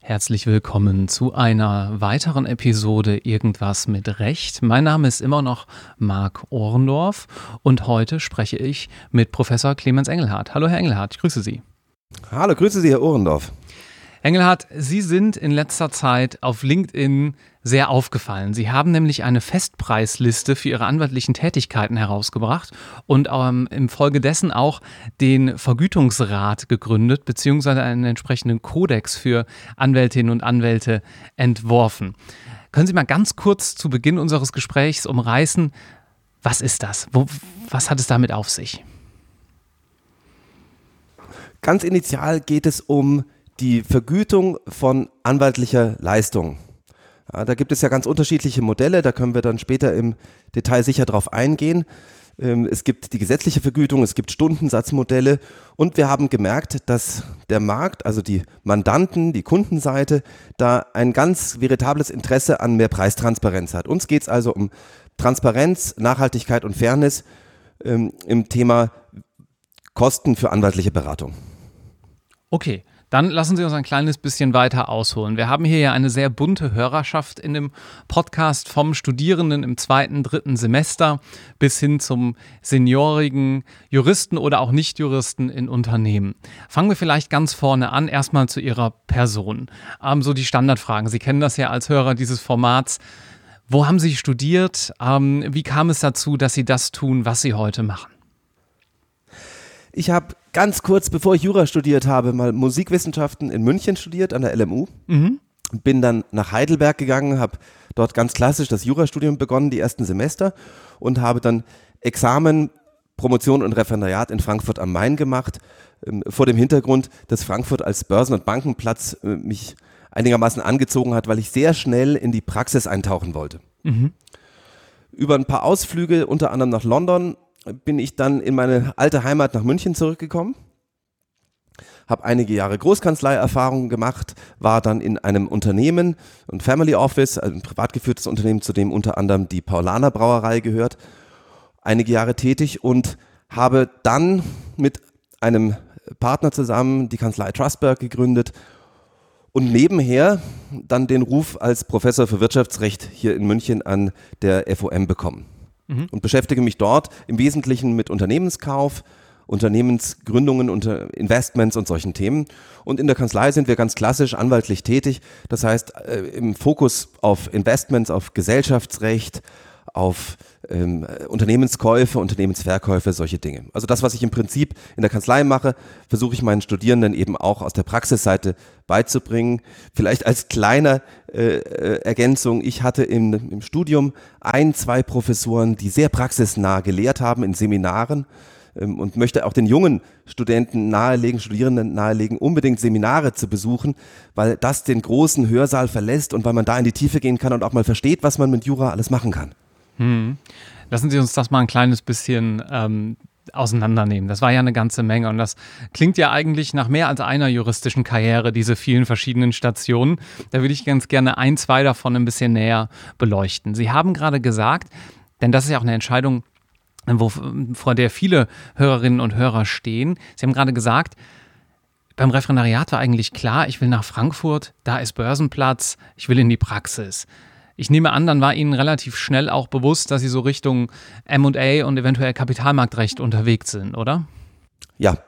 Herzlich willkommen zu einer weiteren Episode Irgendwas mit Recht. Mein Name ist immer noch Marc Ohrendorf und heute spreche ich mit Professor Clemens Engelhardt. Hallo Herr Engelhardt, ich grüße Sie. Hallo, grüße Sie, Herr Ohrendorf. Engelhardt, Sie sind in letzter Zeit auf LinkedIn sehr aufgefallen. Sie haben nämlich eine Festpreisliste für Ihre anwaltlichen Tätigkeiten herausgebracht und ähm, im Folge dessen auch den Vergütungsrat gegründet, beziehungsweise einen entsprechenden Kodex für Anwältinnen und Anwälte entworfen. Können Sie mal ganz kurz zu Beginn unseres Gesprächs umreißen, was ist das? Wo, was hat es damit auf sich? Ganz initial geht es um die Vergütung von anwaltlicher Leistung. Da gibt es ja ganz unterschiedliche Modelle, da können wir dann später im Detail sicher drauf eingehen. Ähm, es gibt die gesetzliche Vergütung, es gibt Stundensatzmodelle und wir haben gemerkt, dass der Markt, also die Mandanten, die Kundenseite, da ein ganz veritables Interesse an mehr Preistransparenz hat. Uns geht es also um Transparenz, Nachhaltigkeit und Fairness ähm, im Thema Kosten für anwaltliche Beratung. Okay. Dann lassen Sie uns ein kleines bisschen weiter ausholen. Wir haben hier ja eine sehr bunte Hörerschaft in dem Podcast vom Studierenden im zweiten, dritten Semester bis hin zum seniorigen Juristen oder auch Nichtjuristen in Unternehmen. Fangen wir vielleicht ganz vorne an, erstmal zu Ihrer Person. Ähm, so die Standardfragen. Sie kennen das ja als Hörer dieses Formats. Wo haben Sie studiert? Ähm, wie kam es dazu, dass Sie das tun, was Sie heute machen? Ich habe ganz kurz, bevor ich Jura studiert habe, mal Musikwissenschaften in München studiert, an der LMU. Mhm. Bin dann nach Heidelberg gegangen, habe dort ganz klassisch das Jurastudium begonnen, die ersten Semester, und habe dann Examen, Promotion und Referendariat in Frankfurt am Main gemacht, ähm, vor dem Hintergrund, dass Frankfurt als Börsen- und Bankenplatz äh, mich einigermaßen angezogen hat, weil ich sehr schnell in die Praxis eintauchen wollte. Mhm. Über ein paar Ausflüge, unter anderem nach London, bin ich dann in meine alte Heimat nach München zurückgekommen, habe einige Jahre Großkanzleierfahrung gemacht, war dann in einem Unternehmen, ein Family Office, ein privat geführtes Unternehmen, zu dem unter anderem die Paulaner Brauerei gehört, einige Jahre tätig und habe dann mit einem Partner zusammen die Kanzlei Trustberg gegründet und nebenher dann den Ruf als Professor für Wirtschaftsrecht hier in München an der FOM bekommen mhm. und beschäftige mich dort im Wesentlichen mit Unternehmenskauf, Unternehmensgründungen, unter Investments und solchen Themen. Und in der Kanzlei sind wir ganz klassisch anwaltlich tätig. Das heißt, äh, im Fokus auf Investments, auf Gesellschaftsrecht, auf ähm, Unternehmenskäufe, Unternehmensverkäufe, solche Dinge. Also das, was ich im Prinzip in der Kanzlei mache, versuche ich meinen Studierenden eben auch aus der Praxisseite beizubringen. Vielleicht als kleine äh, äh, Ergänzung, ich hatte im, im Studium ein, zwei Professoren, die sehr praxisnah gelehrt haben in Seminaren ähm, und möchte auch den jungen Studenten nahelegen, Studierenden nahelegen, unbedingt Seminare zu besuchen, weil das den großen Hörsaal verlässt und weil man da in die Tiefe gehen kann und auch mal versteht, was man mit Jura alles machen kann. Hm. Lassen Sie uns das mal ein kleines bisschen ähm, auseinandernehmen. Das war ja eine ganze Menge und das klingt ja eigentlich nach mehr als einer juristischen Karriere, diese vielen verschiedenen Stationen. Da würde ich ganz gerne ein, zwei davon ein bisschen näher beleuchten. Sie haben gerade gesagt, denn das ist ja auch eine Entscheidung, wo, vor der viele Hörerinnen und Hörer stehen. Sie haben gerade gesagt, beim Referendariat war eigentlich klar, ich will nach Frankfurt, da ist Börsenplatz, ich will in die Praxis. Ich nehme an, dann war Ihnen relativ schnell auch bewusst, dass Sie so Richtung MA und eventuell Kapitalmarktrecht unterwegs sind, oder? Ja.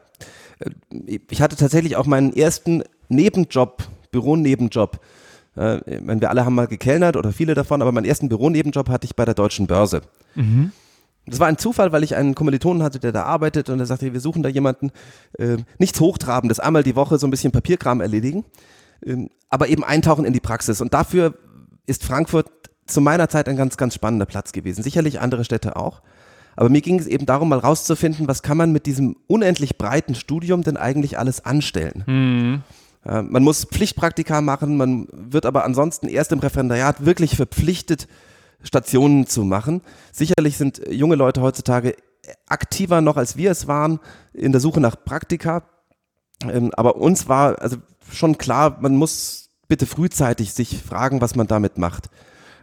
Äh, ich hatte tatsächlich auch meinen ersten Nebenjob, Büronebenjob. Äh, meine, wir alle haben mal gekellnert oder viele davon, aber meinen ersten Büronebenjob hatte ich bei der Deutschen Börse. Mhm. Das war ein Zufall, weil ich einen Kommilitonen hatte, der da arbeitet und er sagte, wir suchen da jemanden, äh, nichts Hochtrabendes, einmal die Woche so ein bisschen Papierkram erledigen, äh, aber eben eintauchen in die Praxis. Und dafür ist Frankfurt zu meiner Zeit ein ganz, ganz spannender Platz gewesen. Sicherlich andere Städte auch. Aber mir ging es eben darum, mal rauszufinden, was kann man mit diesem unendlich breiten Studium denn eigentlich alles anstellen. Mhm. Äh, man muss Pflichtpraktika machen, man wird aber ansonsten erst im Referendariat wirklich verpflichtet, Stationen zu machen. Sicherlich sind junge Leute heutzutage aktiver noch, als wir es waren, in der Suche nach Praktika. Ähm, aber uns war also schon klar, man muss bitte frühzeitig sich fragen, was man damit macht.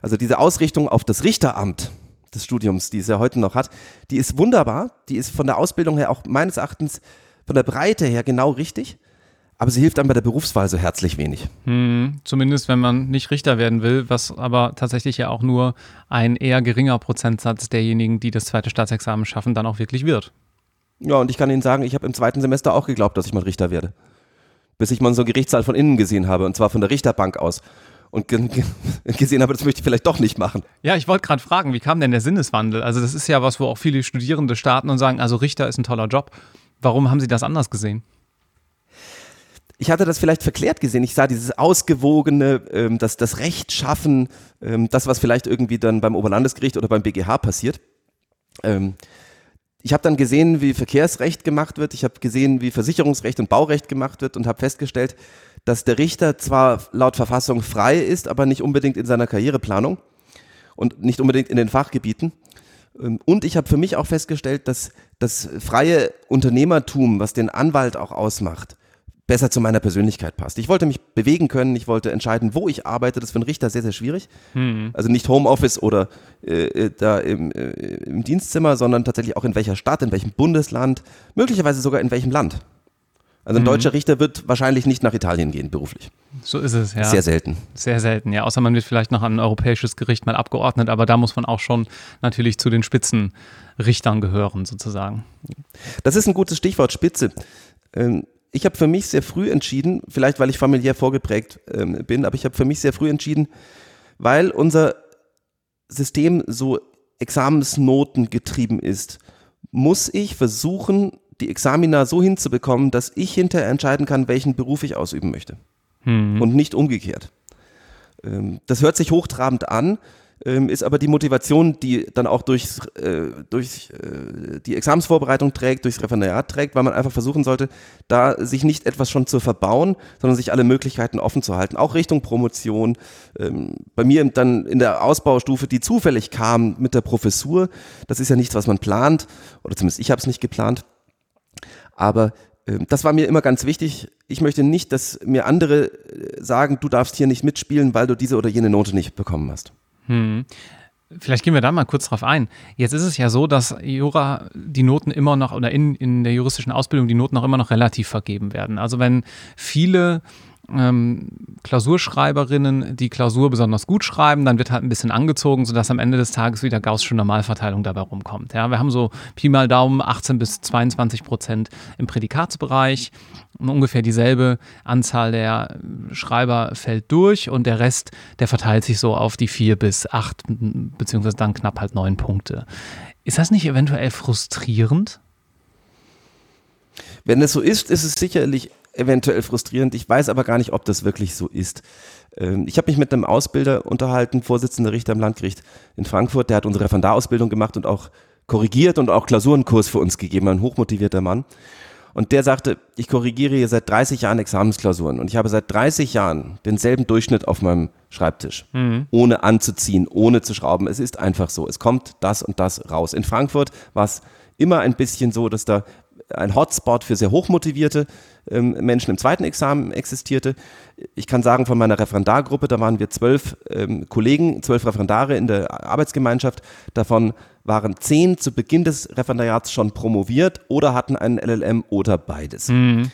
Also diese Ausrichtung auf das Richteramt, des Studiums, die es ja heute noch hat, die ist wunderbar. Die ist von der Ausbildung her auch meines Erachtens von der Breite her genau richtig. Aber sie hilft dann bei der Berufswahl so herzlich wenig. Hm, zumindest wenn man nicht Richter werden will, was aber tatsächlich ja auch nur ein eher geringer Prozentsatz derjenigen, die das zweite Staatsexamen schaffen, dann auch wirklich wird. Ja, und ich kann Ihnen sagen, ich habe im zweiten Semester auch geglaubt, dass ich mal Richter werde. Bis ich mal so einen Gerichtssaal von innen gesehen habe, und zwar von der Richterbank aus. Und gesehen habe, das möchte ich vielleicht doch nicht machen. Ja, ich wollte gerade fragen, wie kam denn der Sinneswandel? Also das ist ja was, wo auch viele Studierende starten und sagen, also Richter ist ein toller Job. Warum haben Sie das anders gesehen? ich hatte das vielleicht verklärt gesehen. Ich sah dieses ausgewogene, ähm, das, das Rechtschaffen, ähm, das, was vielleicht irgendwie dann beim Oberlandesgericht oder beim BGH passiert. Ähm, ich habe dann gesehen, wie Verkehrsrecht gemacht wird. Ich habe gesehen, wie Versicherungsrecht und Baurecht gemacht wird und habe festgestellt, dass der Richter zwar laut Verfassung frei ist, aber nicht unbedingt in seiner Karriereplanung und nicht unbedingt in den Fachgebieten. Ähm, und ich habe für mich auch festgestellt, dass das freie Unternehmertum, was den Anwalt auch ausmacht, besser zu meiner Persönlichkeit passt. Ich wollte mich bewegen können, ich wollte entscheiden, wo ich arbeite. Das ist für einen Richter sehr, sehr schwierig. Mhm. Also nicht Homeoffice oder äh, äh, da im, äh, im Dienstzimmer, sondern tatsächlich auch in welcher Stadt, in welchem Bundesland, möglicherweise sogar in welchem Land. Also ein mhm. deutscher Richter wird wahrscheinlich nicht nach Italien gehen, beruflich. So ist es, ja. Sehr selten. Sehr selten, ja. Außer man wird vielleicht noch an ein europäisches Gericht mal abgeordnet, aber da muss man auch schon natürlich zu den Spitzenrichtern gehören, sozusagen. Das ist ein gutes Stichwort, Spitze. Ähm, ich habe für mich sehr früh entschieden, vielleicht weil ich familiär vorgeprägt ähm, bin, aber ich habe für mich sehr früh entschieden, weil unser System so Examensnoten getrieben ist, muss ich versuchen, die Examina so hinzubekommen, dass ich hinterher entscheiden kann, welchen Beruf ich ausüben möchte. Hm. Und nicht umgekehrt. Ähm, das hört sich hochtrabend an, ähm, ist aber die Motivation, die dann auch durchs, äh, durch äh, die Examensvorbereitung trägt, durchs Referendariat trägt, weil man einfach versuchen sollte, da sich nicht etwas schon zu verbauen, sondern sich alle Möglichkeiten offen zu halten, auch Richtung Promotion. Ähm, bei mir dann in der Ausbaustufe, die zufällig kam mit der Professur, das ist ja nichts, was man plant, oder zumindest ich habe es nicht geplant, aber ähm, das war mir immer ganz wichtig. Ich möchte nicht, dass mir andere äh, sagen, du darfst hier nicht mitspielen, weil du diese oder jene Note nicht bekommen hast. Hm. Vielleicht gehen wir da mal kurz drauf ein. Jetzt ist es ja so, dass Jura die Noten immer noch oder in, in der juristischen Ausbildung die Noten auch immer noch relativ vergeben werden. Also wenn viele ähm, Klausurschreiberinnen die Klausur besonders gut schreiben, dann wird halt ein bisschen angezogen, sodass am Ende des Tages wieder Gaußsche Normalverteilung dabei rumkommt. Ja, wir haben so Pi mal Daumen 18 bis 22 Prozent im Prädikatsbereich. Ungefähr dieselbe Anzahl der Schreiber fällt durch und der Rest, der verteilt sich so auf die vier bis acht, beziehungsweise dann knapp halt neun Punkte. Ist das nicht eventuell frustrierend? Wenn es so ist, ist es sicherlich eventuell frustrierend. Ich weiß aber gar nicht, ob das wirklich so ist. Ähm, ich habe mich mit einem Ausbilder unterhalten, Vorsitzender Richter am Landgericht in Frankfurt, der hat unsere Referendarausbildung gemacht und auch korrigiert und auch Klausurenkurs für uns gegeben, ein hochmotivierter Mann. Und der sagte, ich korrigiere hier seit 30 Jahren Examensklausuren und ich habe seit 30 Jahren denselben Durchschnitt auf meinem Schreibtisch, mhm. ohne anzuziehen, ohne zu schrauben. Es ist einfach so. Es kommt das und das raus. In Frankfurt war es immer ein bisschen so, dass da ein Hotspot für sehr hochmotivierte ähm, Menschen im zweiten Examen existierte. Ich kann sagen, von meiner Referendargruppe, da waren wir zwölf ähm, Kollegen, zwölf Referendare in der Arbeitsgemeinschaft. Davon waren zehn zu Beginn des Referendariats schon promoviert oder hatten einen LLM oder beides. Mhm.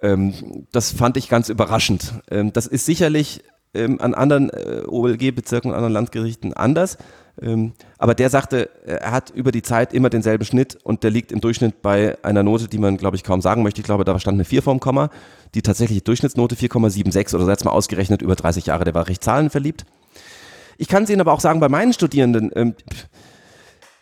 Ähm, das fand ich ganz überraschend. Ähm, das ist sicherlich ähm, an anderen äh, OLG-Bezirken und anderen Landgerichten anders. Ähm, aber der sagte, er hat über die Zeit immer denselben Schnitt und der liegt im Durchschnitt bei einer Note, die man, glaube ich, kaum sagen möchte. Ich glaube, da stand eine 4 vorm Komma. Die tatsächliche Durchschnittsnote 4,76 oder so jetzt mal ausgerechnet über 30 Jahre. Der war recht zahlenverliebt. Ich kann es Ihnen aber auch sagen, bei meinen Studierenden, ähm,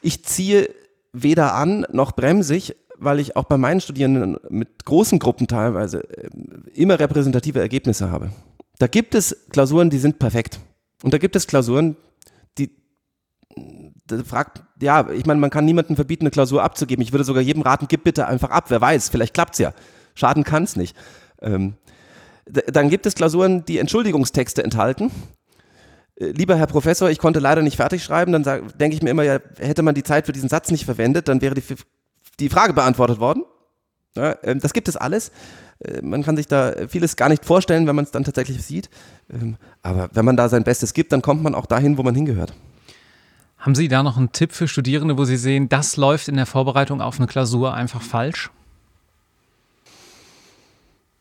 ich ziehe weder an noch bremse ich, weil ich auch bei meinen Studierenden mit großen Gruppen teilweise ähm, immer repräsentative Ergebnisse habe. Da gibt es Klausuren, die sind perfekt. Und da gibt es Klausuren, fragt, ja, ich meine, man kann niemandem verbieten, eine Klausur abzugeben. Ich würde sogar jedem raten, gib bitte einfach ab. Wer weiß, vielleicht klappt's ja. Schaden kann's nicht. Ähm, dann gibt es Klausuren, die Entschuldigungstexte enthalten. Äh, lieber Herr Professor, ich konnte leider nicht fertig schreiben. Dann denke ich mir immer, ja, hätte man die Zeit für diesen Satz nicht verwendet, dann wäre die, die Frage beantwortet worden. Ja, ähm, das gibt es alles. Äh, man kann sich da vieles gar nicht vorstellen, wenn man es dann tatsächlich sieht. Ähm, aber wenn man da sein Bestes gibt, dann kommt man auch dahin, wo man hingehört. Haben Sie da noch einen Tipp für Studierende, wo Sie sehen, das läuft in der Vorbereitung auf eine Klausur einfach falsch?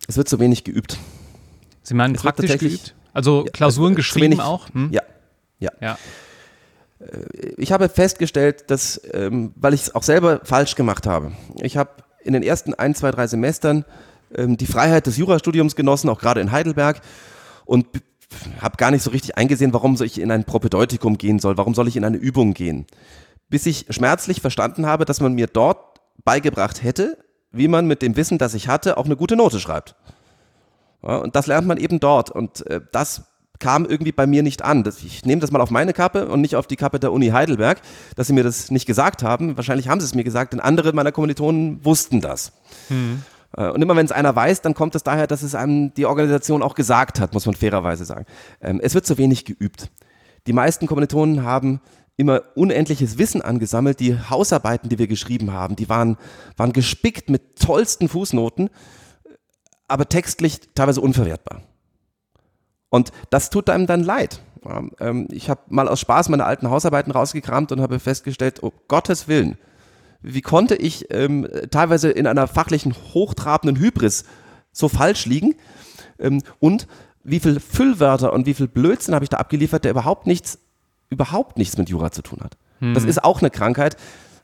Es wird zu wenig geübt. Sie meinen Es praktisch geübt? Also Klausuren ja, geschrieben wenig, auch? Hm? Ja, ja. ja. Ich habe festgestellt, dass, ähm, weil ich es auch selber falsch gemacht habe. Ich habe in den ersten ein, zwei, drei Semestern ähm, die Freiheit des Jurastudiums genossen, auch gerade in Heidelberg. Und habe gar nicht so richtig eingesehen, warum soll ich in ein Propedeutikum gehen soll, warum soll ich in eine Übung gehen. Bis ich schmerzlich verstanden habe, dass man mir dort beigebracht hätte, wie man mit dem Wissen, das ich hatte, auch eine gute Note schreibt. Ja, und das lernt man eben dort. Und äh, das kam irgendwie bei mir nicht an. Das, ich nehme das mal auf meine Kappe und nicht auf die Kappe der Uni Heidelberg, dass sie mir das nicht gesagt haben. Wahrscheinlich haben sie es mir gesagt, denn andere meiner Kommilitonen wussten das. Hm. Und immer wenn es einer weiß, dann kommt es daher, dass es einem die Organisation auch gesagt hat, muss man fairerweise sagen. Ähm, es wird zu wenig geübt. Die meisten Kommilitonen haben immer unendliches Wissen angesammelt. Die Hausarbeiten, die wir geschrieben haben, die waren, waren gespickt mit tollsten Fußnoten, aber textlich teilweise unverwertbar. Und das tut einem dann leid. Ähm, ich habe mal aus Spaß meine alten Hausarbeiten rausgekramt und habe festgestellt, um Gottes Willen, wie konnte ich ähm, teilweise in einer fachlichen hochtrabenden Hybris so falsch liegen? Ähm, und wie viel Füllwörter und wie viel Blödsinn habe ich da abgeliefert, der überhaupt nichts, überhaupt nichts mit Jura zu tun hat. Hm. Das ist auch eine Krankheit,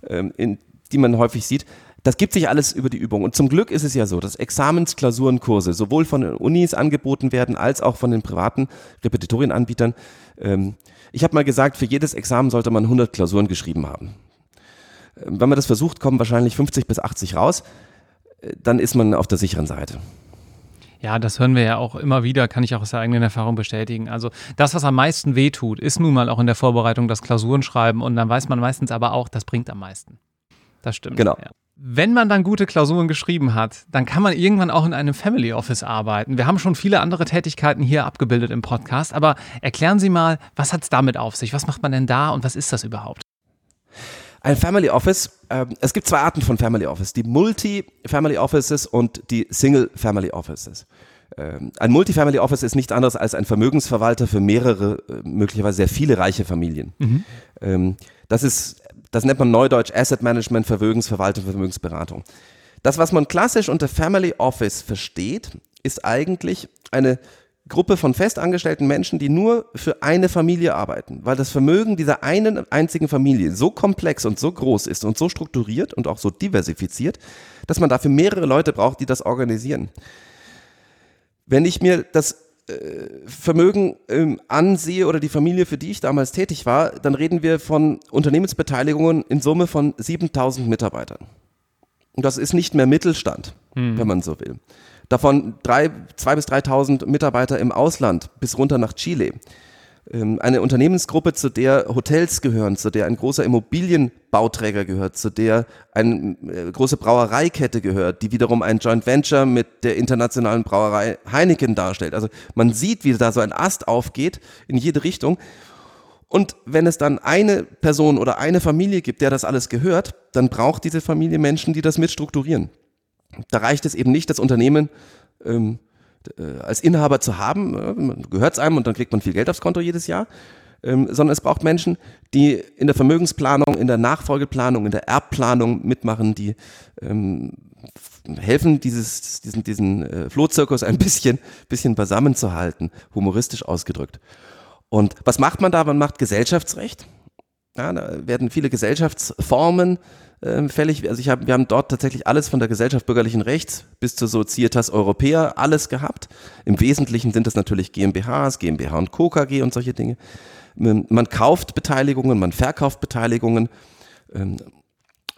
ähm, in, die man häufig sieht. Das gibt sich alles über die Übung. Und zum Glück ist es ja so, dass Examensklausurenkurse sowohl von den Unis angeboten werden, als auch von den privaten Repetitorienanbietern. Ähm, ich habe mal gesagt, für jedes Examen sollte man 100 Klausuren geschrieben haben. Ähm, wenn man das versucht, kommen wahrscheinlich 50 bis 80 raus. Äh, dann ist man auf der sicheren Seite. Ja, das hören wir ja auch immer wieder, kann ich auch aus der eigenen Erfahrung bestätigen. Also das, was am meisten wehtut, ist nun mal auch in der Vorbereitung das Klausurenschreiben und dann weiß man meistens aber auch, das bringt am meisten. Das stimmt. Genau. Ja. Wenn man dann gute Klausuren geschrieben hat, dann kann man irgendwann auch in einem Family Office arbeiten. Wir haben schon viele andere Tätigkeiten hier abgebildet im Podcast, aber erklären Sie mal, was hat es damit auf sich? Was macht man denn da und was ist das überhaupt? Ein Family Office, äh, es gibt zwei Arten von Family Office, die Multi-Family Offices und die Single-Family Offices. Ähm, ein Multifamily Office ist nichts anderes als ein Vermögensverwalter für mehrere, äh, möglicherweise sehr viele reiche Familien. Mhm. Ähm, das ist, das nennt man neudeutsch Asset Management, Vermögensverwaltung, Vermögensberatung. Das, was man klassisch unter Family Office versteht, ist eigentlich eine Gruppe von festangestellten Menschen, die nur für eine Familie arbeiten, weil das Vermögen dieser einen einzigen Familie so komplex und so groß ist und so strukturiert und auch so diversifiziert, dass man dafür mehrere Leute braucht, die das organisieren. Wenn ich mir das Vermögen ähm, ansehe oder die Familie, für die ich damals tätig war, dann reden wir von Unternehmensbeteiligungen in Summe von 7000 Mitarbeitern. Und das ist nicht mehr Mittelstand, hm. wenn man so will. Davon drei, zwei bis 3.000 Mitarbeiter im Ausland bis runter nach Chile. Ähm, eine Unternehmensgruppe, zu der Hotels gehören, zu der ein großer Immobilienbauträger gehört, zu der eine äh, große Brauereikette gehört, die wiederum ein Joint Venture mit der internationalen Brauerei Heineken darstellt. Also man sieht, wie da so ein Ast aufgeht in jede Richtung. Und wenn es dann eine Person oder eine Familie gibt, der das alles gehört, dann braucht diese Familie Menschen, die das mitstrukturieren. Da reicht es eben nicht, das Unternehmen ähm, äh, als Inhaber zu haben, äh, gehört es einem und dann kriegt man viel Geld aufs Konto jedes Jahr, ähm, sondern es braucht Menschen, die in der Vermögensplanung, in der Nachfolgeplanung, in der Erbplanung mitmachen, die ähm, helfen, dieses, diesen, diesen äh, Flohzirkus ein bisschen, bisschen beisammen zu halten, humoristisch ausgedrückt. Und was macht man da? Man macht Gesellschaftsrecht. Ja, da werden viele Gesellschaftsformen äh, fällig. Also ich hab, wir haben dort tatsächlich alles von der Gesellschaft bürgerlichen Rechts bis zur Societas Europäer alles gehabt. Im Wesentlichen sind das natürlich GmbHs, GmbH und Co. KG und solche Dinge. Ähm, man kauft Beteiligungen, man verkauft Beteiligungen. Ähm,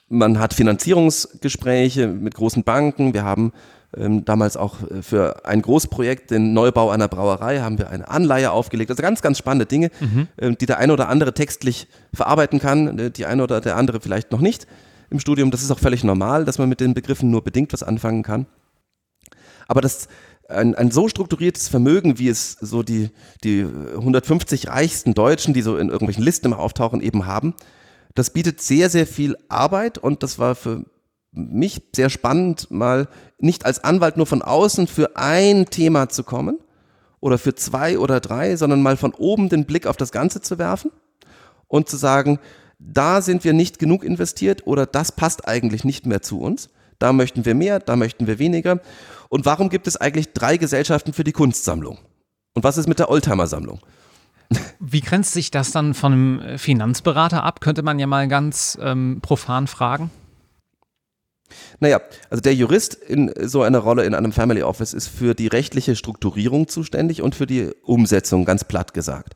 man hat Finanzierungsgespräche mit großen Banken. Wir haben ähm, damals auch äh, für ein Großprojekt, den Neubau einer Brauerei, haben wir eine Anleihe aufgelegt. Also ganz, ganz spannende Dinge, mhm. äh, die der eine oder andere textlich verarbeiten kann, äh, die eine oder der andere vielleicht noch nicht im Studium. Das ist auch völlig normal, dass man mit den Begriffen nur bedingt was anfangen kann. Aber das, ein, ein so strukturiertes Vermögen, wie es so die, die 150 reichsten Deutschen, die so in irgendwelchen Listen immer auftauchen, eben haben, das bietet sehr, sehr viel Arbeit und das war für mich sehr spannend, mal nicht als Anwalt nur von außen für ein Thema zu kommen oder für zwei oder drei, sondern mal von oben den Blick auf das Ganze zu werfen und zu sagen, da sind wir nicht genug investiert oder das passt eigentlich nicht mehr zu uns. Da möchten wir mehr, da möchten wir weniger. Und warum gibt es eigentlich drei Gesellschaften für die Kunstsammlung? Und was ist mit der Oldtimer-Sammlung? Wie grenzt sich das dann von einem Finanzberater ab? Könnte man ja mal ganz ähm, profan fragen. Naja, also der Jurist in so einer Rolle in einem Family Office ist für die rechtliche Strukturierung zuständig und für die Umsetzung, ganz platt gesagt.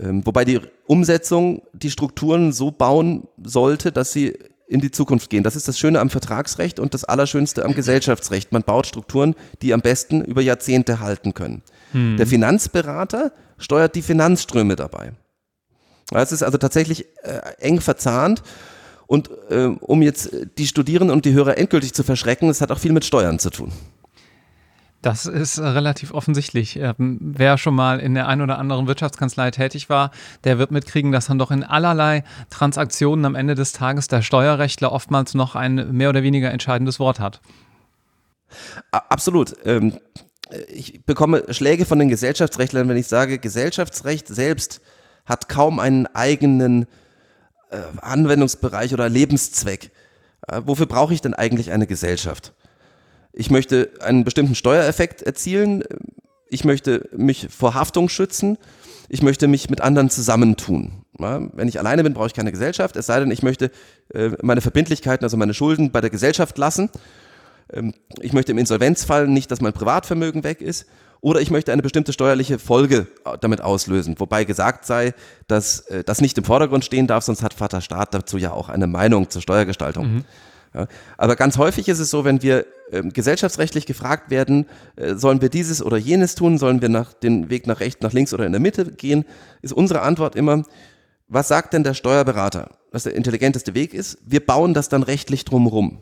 Ähm, wobei die Umsetzung die Strukturen so bauen sollte, dass sie in die Zukunft gehen. Das ist das Schöne am Vertragsrecht und das Allerschönste am Gesellschaftsrecht. Man baut Strukturen, die am besten über Jahrzehnte halten können. Hm. Der Finanzberater steuert die Finanzströme dabei. Es ist also tatsächlich äh, eng verzahnt. Und äh, um jetzt die Studierenden und die Hörer endgültig zu verschrecken, es hat auch viel mit Steuern zu tun. Das ist äh, relativ offensichtlich. Ähm, wer schon mal in der ein oder anderen Wirtschaftskanzlei tätig war, der wird mitkriegen, dass dann doch in allerlei Transaktionen am Ende des Tages der Steuerrechtler oftmals noch ein mehr oder weniger entscheidendes Wort hat. Absolut. Ähm, ich bekomme Schläge von den Gesellschaftsrechtlern, wenn ich sage, Gesellschaftsrecht selbst hat kaum einen eigenen äh, Anwendungsbereich oder Lebenszweck. Äh, wofür brauche ich denn eigentlich eine Gesellschaft? Ich möchte einen bestimmten Steuereffekt erzielen. Ich möchte mich vor Haftung schützen. Ich möchte mich mit anderen zusammentun. Ja, wenn ich alleine bin, brauche ich keine Gesellschaft. Es sei denn, ich möchte äh, meine Verbindlichkeiten, also meine Schulden bei der Gesellschaft lassen. Ähm, ich möchte im Insolvenzfall nicht, dass mein Privatvermögen weg ist. Oder ich möchte eine bestimmte steuerliche Folge äh, damit auslösen. Wobei gesagt sei, dass äh, das nicht im Vordergrund stehen darf, sonst hat Vater Staat dazu ja auch eine Meinung zur Steuergestaltung. Mhm. Ja, aber ganz häufig ist es so, wenn wir äh, gesellschaftsrechtlich gefragt werden, äh, sollen wir dieses oder jenes tun, sollen wir nach, den Weg nach rechts, nach links oder in der Mitte gehen, ist unsere Antwort immer, was sagt denn der Steuerberater, was der intelligenteste Weg ist? Wir bauen das dann rechtlich drumherum.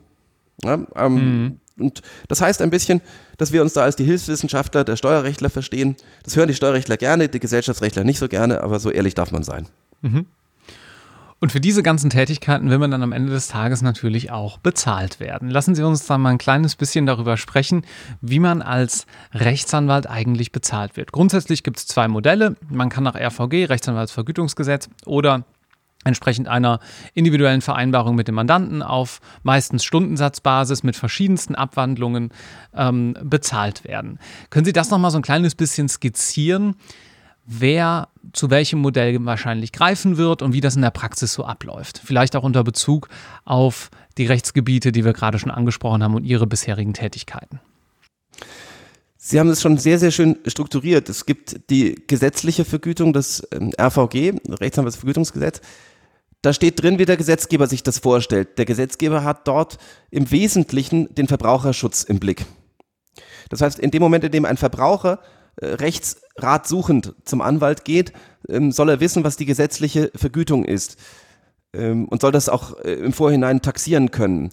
Ja, ähm, mhm. Und das heißt ein bisschen, dass wir uns da als die Hilfswissenschaftler der Steuerrechtler verstehen. Das hören die Steuerrechtler gerne, die Gesellschaftsrechtler nicht so gerne, aber so ehrlich darf man sein. Mhm. Und für diese ganzen Tätigkeiten will man dann am Ende des Tages natürlich auch bezahlt werden. Lassen Sie uns dann mal ein kleines bisschen darüber sprechen, wie man als Rechtsanwalt eigentlich bezahlt wird. Grundsätzlich gibt es zwei Modelle. Man kann nach RVG, Rechtsanwaltsvergütungsgesetz, oder entsprechend einer individuellen Vereinbarung mit dem Mandanten auf meistens Stundensatzbasis mit verschiedensten Abwandlungen ähm, bezahlt werden. Können Sie das nochmal so ein kleines bisschen skizzieren? Wer zu welchem Modell wahrscheinlich greifen wird und wie das in der Praxis so abläuft. Vielleicht auch unter Bezug auf die Rechtsgebiete, die wir gerade schon angesprochen haben und Ihre bisherigen Tätigkeiten. Sie haben es schon sehr, sehr schön strukturiert. Es gibt die gesetzliche Vergütung, das ähm, RVG, Rechtsanwaltsvergütungsgesetz. Da steht drin, wie der Gesetzgeber sich das vorstellt. Der Gesetzgeber hat dort im Wesentlichen den Verbraucherschutz im Blick. Das heißt, in dem Moment, in dem ein Verbraucher rechtsratsuchend zum Anwalt geht, ähm, soll er wissen, was die gesetzliche Vergütung ist ähm, und soll das auch äh, im Vorhinein taxieren können.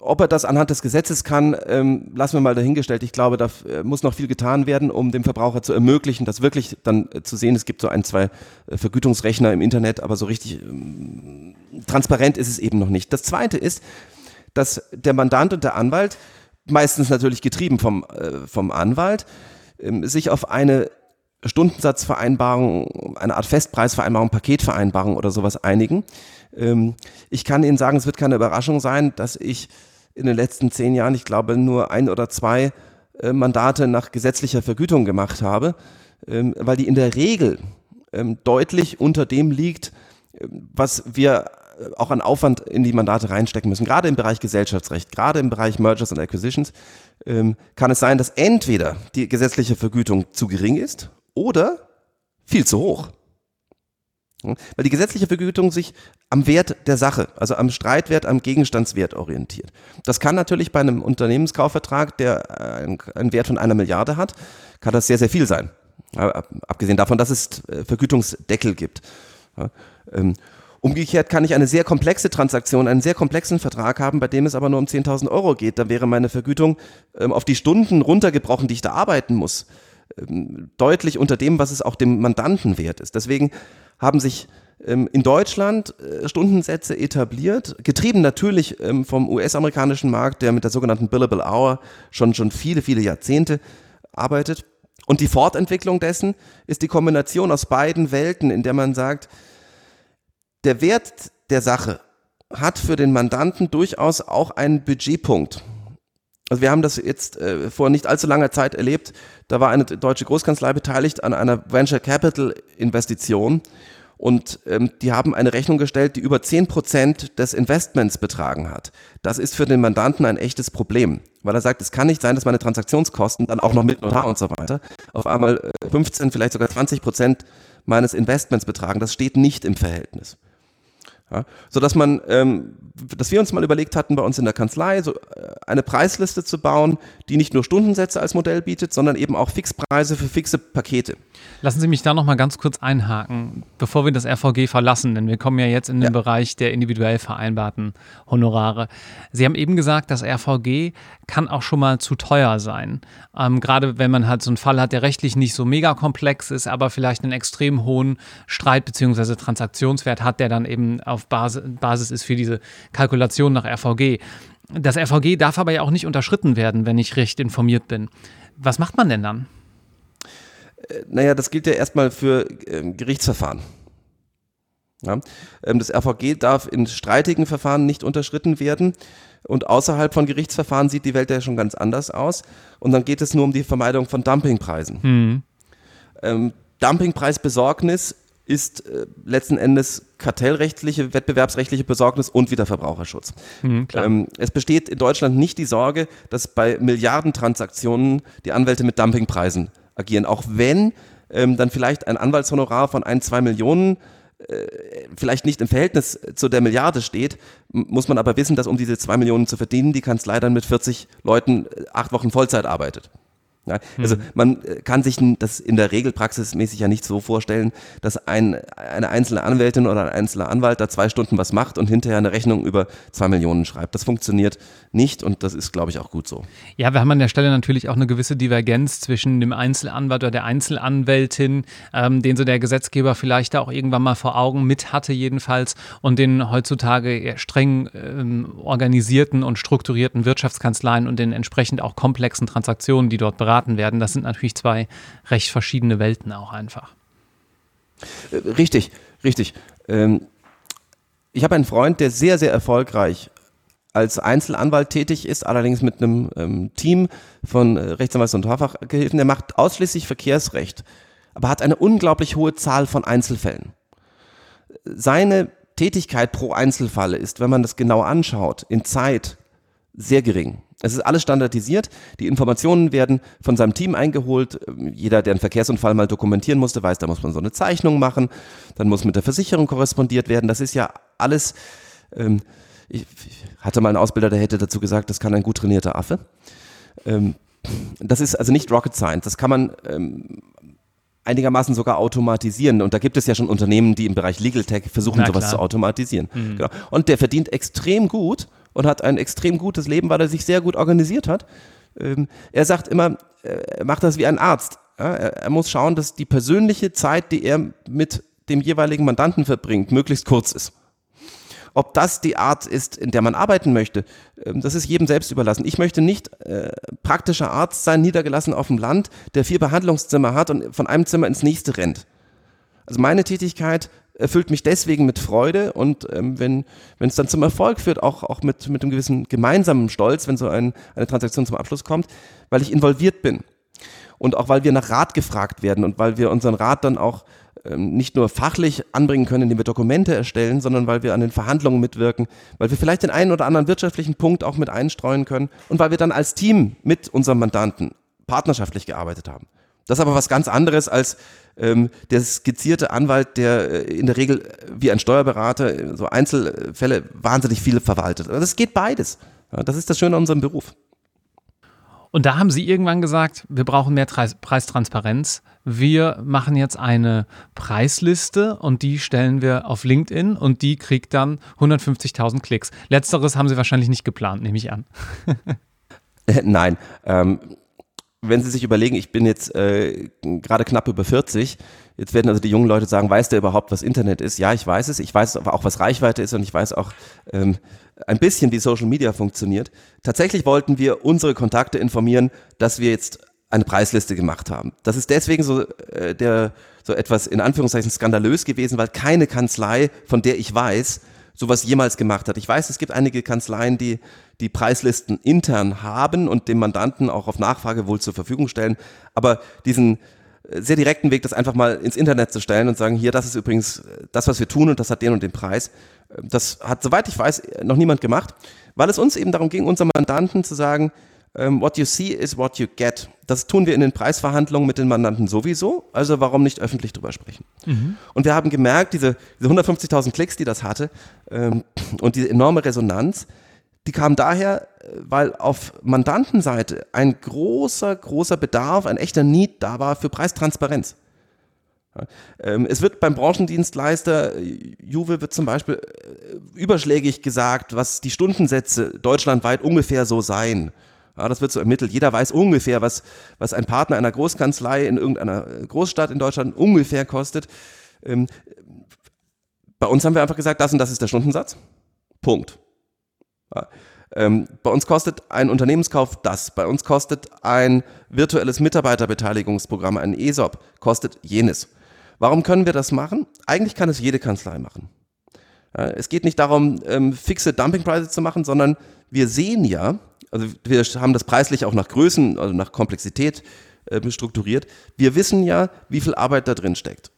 Ob er das anhand des Gesetzes kann, ähm, lassen wir mal dahingestellt. Ich glaube, da äh, muss noch viel getan werden, um dem Verbraucher zu ermöglichen, das wirklich dann zu sehen. Es gibt so ein, zwei Vergütungsrechner im Internet, aber so richtig transparent ist es eben noch nicht. Das Zweite ist, dass der Mandant und der Anwalt, meistens natürlich getrieben vom, vom Anwalt, sich auf eine Stundensatzvereinbarung, eine Art Festpreisvereinbarung, Paketvereinbarung oder sowas einigen. Ähm, ich kann Ihnen sagen, es wird keine Überraschung sein, dass ich in den letzten zehn Jahren, ich glaube, nur ein oder zwei äh, Mandate nach gesetzlicher Vergütung gemacht habe, ähm, weil die in der Regel deutlich unter dem liegt, was wir auch an Aufwand in die Mandate reinstecken müssen. Gerade im Bereich Gesellschaftsrecht, gerade im Bereich Mergers and Acquisitions ähm, kann es sein, dass entweder die gesetzliche Vergütung zu gering ist oder viel zu hoch. Weil die gesetzliche Vergütung sich am Wert der Sache, also am Streitwert, am Gegenstandswert orientiert. Das kann natürlich bei einem Unternehmenskaufvertrag, der einen Wert von einer Milliarde hat, kann das sehr, sehr viel sein. Abgesehen davon, dass es äh, Vergütungsdeckel gibt. Umgekehrt kann ich eine sehr komplexe Transaktion, einen sehr komplexen Vertrag haben, bei dem es aber nur um 10.000 Euro geht. Da wäre meine Vergütung ähm, auf die Stunden runtergebrochen, die ich da arbeiten muss, ähm, deutlich unter dem, was es auch dem Mandanten wert ist. Deswegen haben sich ähm, in Deutschland äh, Stundensätze etabliert, getrieben natürlich ähm, vom US-amerikanischen Markt, der mit der sogenannten Billable Hour schon, schon viele, viele Jahrzehnte arbeitet. Und die Fortentwicklung dessen ist die Kombination aus beiden Welten, in der man sagt, der Wert der Sache hat für den Mandanten durchaus auch einen Budgetpunkt. Also wir haben das jetzt äh, vor nicht allzu langer Zeit erlebt. Da war eine deutsche Großkanzlei beteiligt an einer Venture Capital Investition und ähm, die haben eine Rechnung gestellt, die über zehn Prozent des Investments betragen hat. Das ist für den Mandanten ein echtes Problem, weil er sagt, es kann nicht sein, dass meine Transaktionskosten dann auch noch mit Notar und so weiter auf einmal 15, äh, vielleicht sogar 20 Prozent meines Investments betragen. Das steht nicht im Verhältnis. Ja, so dass man, ähm, dass wir uns mal überlegt hatten, bei uns in der Kanzlei so äh, eine Preisliste zu bauen, die nicht nur Stundensätze als Modell bietet, sondern eben auch Fixpreise für fixe Pakete. Lassen Sie mich da noch mal ganz kurz einhaken, bevor wir das RVG verlassen, denn wir kommen ja jetzt in den ja. Bereich der individuell vereinbarten Honorare. Sie haben eben gesagt, das RVG kann auch schon mal zu teuer sein. Ähm, gerade wenn man halt so einen Fall hat, der rechtlich nicht so mega komplex ist, aber vielleicht einen extrem hohen Streit- bzw. Transaktionswert hat, der dann eben auf Basis, Basis ist für diese Kalkulation nach RVG. Das RVG darf aber ja auch nicht unterschritten werden, wenn ich recht informiert bin. Was macht man denn dann? Äh, naja, das gilt ja erstmal für ähm, Gerichtsverfahren. Ja, ähm, das RVG darf in streitigen Verfahren nicht unterschritten werden. Und außerhalb von Gerichtsverfahren sieht die Welt ja schon ganz anders aus. Und dann geht es nur um die Vermeidung von Dumpingpreisen. Mhm. Ähm, Dumpingpreisbesorgnis ist äh, letzten Endes kartellrechtliche, wettbewerbsrechtliche Besorgnis und wieder Verbraucherschutz. Mhm, ähm, es besteht in Deutschland nicht die Sorge, dass bei Milliardentransaktionen die Anwälte mit Dumpingpreisen agieren. Auch wenn ähm, dann vielleicht ein Anwaltshonorar von ein, zwei Millionen äh, vielleicht nicht im Verhältnis zu der Milliarde steht, muss man aber wissen, dass um diese zwei Millionen zu verdienen, die Kanzlei dann mit 40 Leuten äh, acht Wochen Vollzeit arbeitet. Ja, also mhm. man äh, kann sich das in der Regel praxismäßig ja nicht so vorstellen, dass ein, eine einzelne Anwältin oder ein einzelner Anwalt da zwei Stunden was macht und hinterher eine Rechnung über zwei Millionen schreibt. Das funktioniert nicht und das ist, glaube ich, auch gut so. Ja, wir haben an der Stelle natürlich auch eine gewisse Divergenz zwischen dem Einzelanwalt oder der Einzelanwältin, ähm, den so der Gesetzgeber vielleicht da auch irgendwann mal vor Augen mit hatte jedenfalls und den heutzutage streng ähm, organisierten und strukturierten Wirtschaftskanzleien und den entsprechend auch komplexen Transaktionen, die dort beraten beraten werden. Das sind natürlich zwei recht verschiedene Welten auch einfach. Äh, richtig, richtig. Ähm, ich habe einen Freund, der sehr, sehr erfolgreich als Einzelanwalt tätig ist, allerdings mit einem ähm, Team von äh, Rechtsanwalts- und Torfachgehilfen. Der macht ausschließlich Verkehrsrecht, aber hat eine unglaublich hohe Zahl von Einzelfällen. Seine Tätigkeit pro Einzelfall ist, wenn man das genau anschaut, in Zeit sehr gering. Es ist alles standardisiert. Die Informationen werden von seinem Team eingeholt. Jeder, der einen Verkehrsunfall mal dokumentieren musste, weiß, da muss man so eine Zeichnung machen. Dann muss mit der Versicherung korrespondiert werden. Das ist ja alles. Ähm, ich hatte mal einen Ausbilder, der hätte dazu gesagt, das kann ein gut trainierter Affe. Ähm, das ist also nicht Rocket Science. Das kann man ähm, einigermaßen sogar automatisieren. Und da gibt es ja schon Unternehmen, die im Bereich Legal Tech versuchen, sowas zu automatisieren. Mhm. Genau. Und der verdient extrem gut und hat ein extrem gutes Leben, weil er sich sehr gut organisiert hat. Ähm, er sagt immer, er macht das wie ein Arzt. er, muss schauen, dass die persönliche Zeit, die er mit dem jeweiligen Mandanten verbringt, möglichst kurz ist. Ob das die Art ist, in der man arbeiten möchte, ähm, das ist jedem selbst überlassen. Ich möchte nicht äh, praktischer Arzt sein, niedergelassen auf dem Land, der vier Behandlungszimmer hat und von einem Zimmer ins nächste rennt. Also meine Tätigkeit erfüllt mich deswegen mit Freude und ähm, wenn es dann zum Erfolg führt, auch, auch mit, mit einem gewissen gemeinsamen Stolz, wenn so ein, eine Transaktion zum Abschluss kommt, weil ich involviert bin. Und auch weil wir nach Rat gefragt werden und weil wir unseren Rat dann auch ähm, nicht nur fachlich anbringen können, indem wir Dokumente erstellen, sondern weil wir an den Verhandlungen mitwirken, weil wir vielleicht den einen oder anderen wirtschaftlichen Punkt auch mit einstreuen können und weil wir dann als Team mit unserem Mandanten partnerschaftlich gearbeitet haben. Das ist aber was ganz anderes als ähm, der skizzierte Anwalt, der äh, in der Regel äh, wie ein Steuerberater äh, so Einzelfälle wahnsinnig viele verwaltet. Das geht beides. Das ist das Schöne an unserem Beruf. Und da haben Sie irgendwann gesagt, wir brauchen mehr Preistransparenz. Wir machen jetzt eine Preisliste und die stellen wir auf LinkedIn und die kriegt dann 150.000 Klicks. Letzteres haben Sie wahrscheinlich nicht geplant, nehme ich an. Nein, ähm, wenn Sie sich überlegen, ich bin jetzt äh, gerade knapp über 40, jetzt werden also die jungen Leute sagen, weiß der überhaupt, was Internet ist? Ja, ich weiß es, ich weiß aber auch, was Reichweite ist und ich weiß auch ähm, ein bisschen, wie Social Media funktioniert. Tatsächlich wollten wir unsere Kontakte informieren, dass wir jetzt eine Preisliste gemacht haben. Das ist deswegen so, äh, der, so etwas in Anführungszeichen skandalös gewesen, weil keine Kanzlei, von der ich weiß, sowas jemals gemacht hat. Ich weiß, es gibt einige Kanzleien, die die Preislisten intern haben und dem Mandanten auch auf Nachfrage wohl zur Verfügung stellen, aber diesen äh, sehr direkten Weg, das einfach mal ins Internet zu stellen und sagen, hier, das ist übrigens das, was wir tun und das hat den und den Preis. Äh, das hat, soweit ich weiß, noch niemand gemacht, weil es uns eben darum ging, unserem Mandanten zu sagen, what you see is what you get. Das tun wir in den Preisverhandlungen mit den Mandanten sowieso, also warum nicht öffentlich drüber sprechen? Mhm. Und wir haben gemerkt, diese, diese 150.000 Klicks, die das hatte ähm, und diese enorme Resonanz, die kam daher, weil auf Mandantenseite ein großer, großer Bedarf, ein echter Need da war für Preistransparenz. Ähm, es wird beim Branchendienstleister, Juve wird zum Beispiel äh, überschlägig gesagt, was die Stundensätze deutschlandweit ungefähr so seien. Ja, das wird so ermittelt. Jeder weiß ungefähr, was, was ein Partner einer Großkanzlei in irgendeiner Großstadt in Deutschland ungefähr kostet. Ähm, bei uns haben wir einfach gesagt, das und das ist der Stundensatz. Punkt. Ja, ähm, bei uns kostet ein Unternehmenskauf das. Bei uns kostet ein virtuelles Mitarbeiterbeteiligungsprogramm, ein ESOP, kostet jenes. Warum können wir das machen? Eigentlich kann es jede Kanzlei machen. Ja, es geht nicht darum, ähm, fixe Dumpingpreise zu machen, sondern wir sehen ja, also wir haben das preislich auch nach Größen, also nach Komplexität äh, strukturiert. Wir wissen ja, wie viel Arbeit da drin steckt.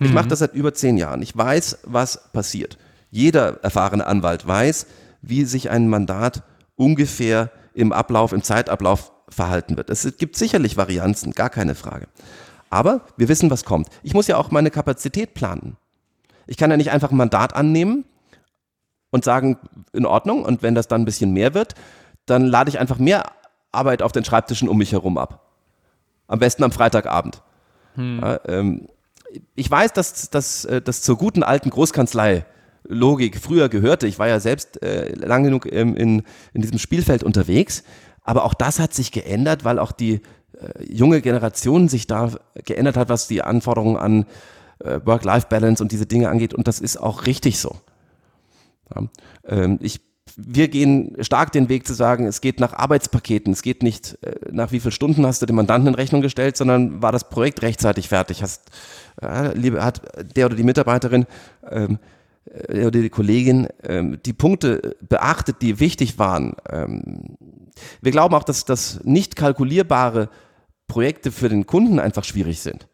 Ich mhm. mache das seit über zehn Jahren. Ich weiß, was passiert. Jeder erfahrene Anwalt weiß, wie sich ein Mandat ungefähr im Ablauf, im Zeitablauf verhalten wird. Es gibt sicherlich Varianzen, gar keine Frage. Aber wir wissen, was kommt. Ich muss ja auch meine Kapazität planen. Ich kann ja nicht einfach ein Mandat annehmen und sagen, in Ordnung, und wenn das dann ein bisschen mehr wird, dann lade ich einfach mehr Arbeit auf den Schreibtischen um mich herum ab. Am besten am Freitagabend. Hm. Ja, ähm, ich weiß, dass das äh, zur guten alten Großkanzlei Logik früher gehörte. Ich war ja selbst äh, lang genug ähm, in, in diesem Spielfeld unterwegs. Aber auch das hat sich geändert, weil auch die äh, junge Generation sich da geändert hat, was die Anforderungen an äh, Work-Life-Balance und diese Dinge angeht. Und das ist auch richtig so. Ja, ähm, ich wir gehen stark den Weg zu sagen, es geht nach Arbeitspaketen, es geht nicht äh, nach wie viel Stunden hast du dem Mandanten in Rechnung gestellt, sondern war das Projekt rechtzeitig fertig, hast, äh, liebe, hat der oder die Mitarbeiterin ähm, äh, oder die Kollegin ähm, die Punkte beachtet, die wichtig waren. Ähm, wir glauben auch, dass, dass nicht kalkulierbare Projekte für den Kunden einfach schwierig sind.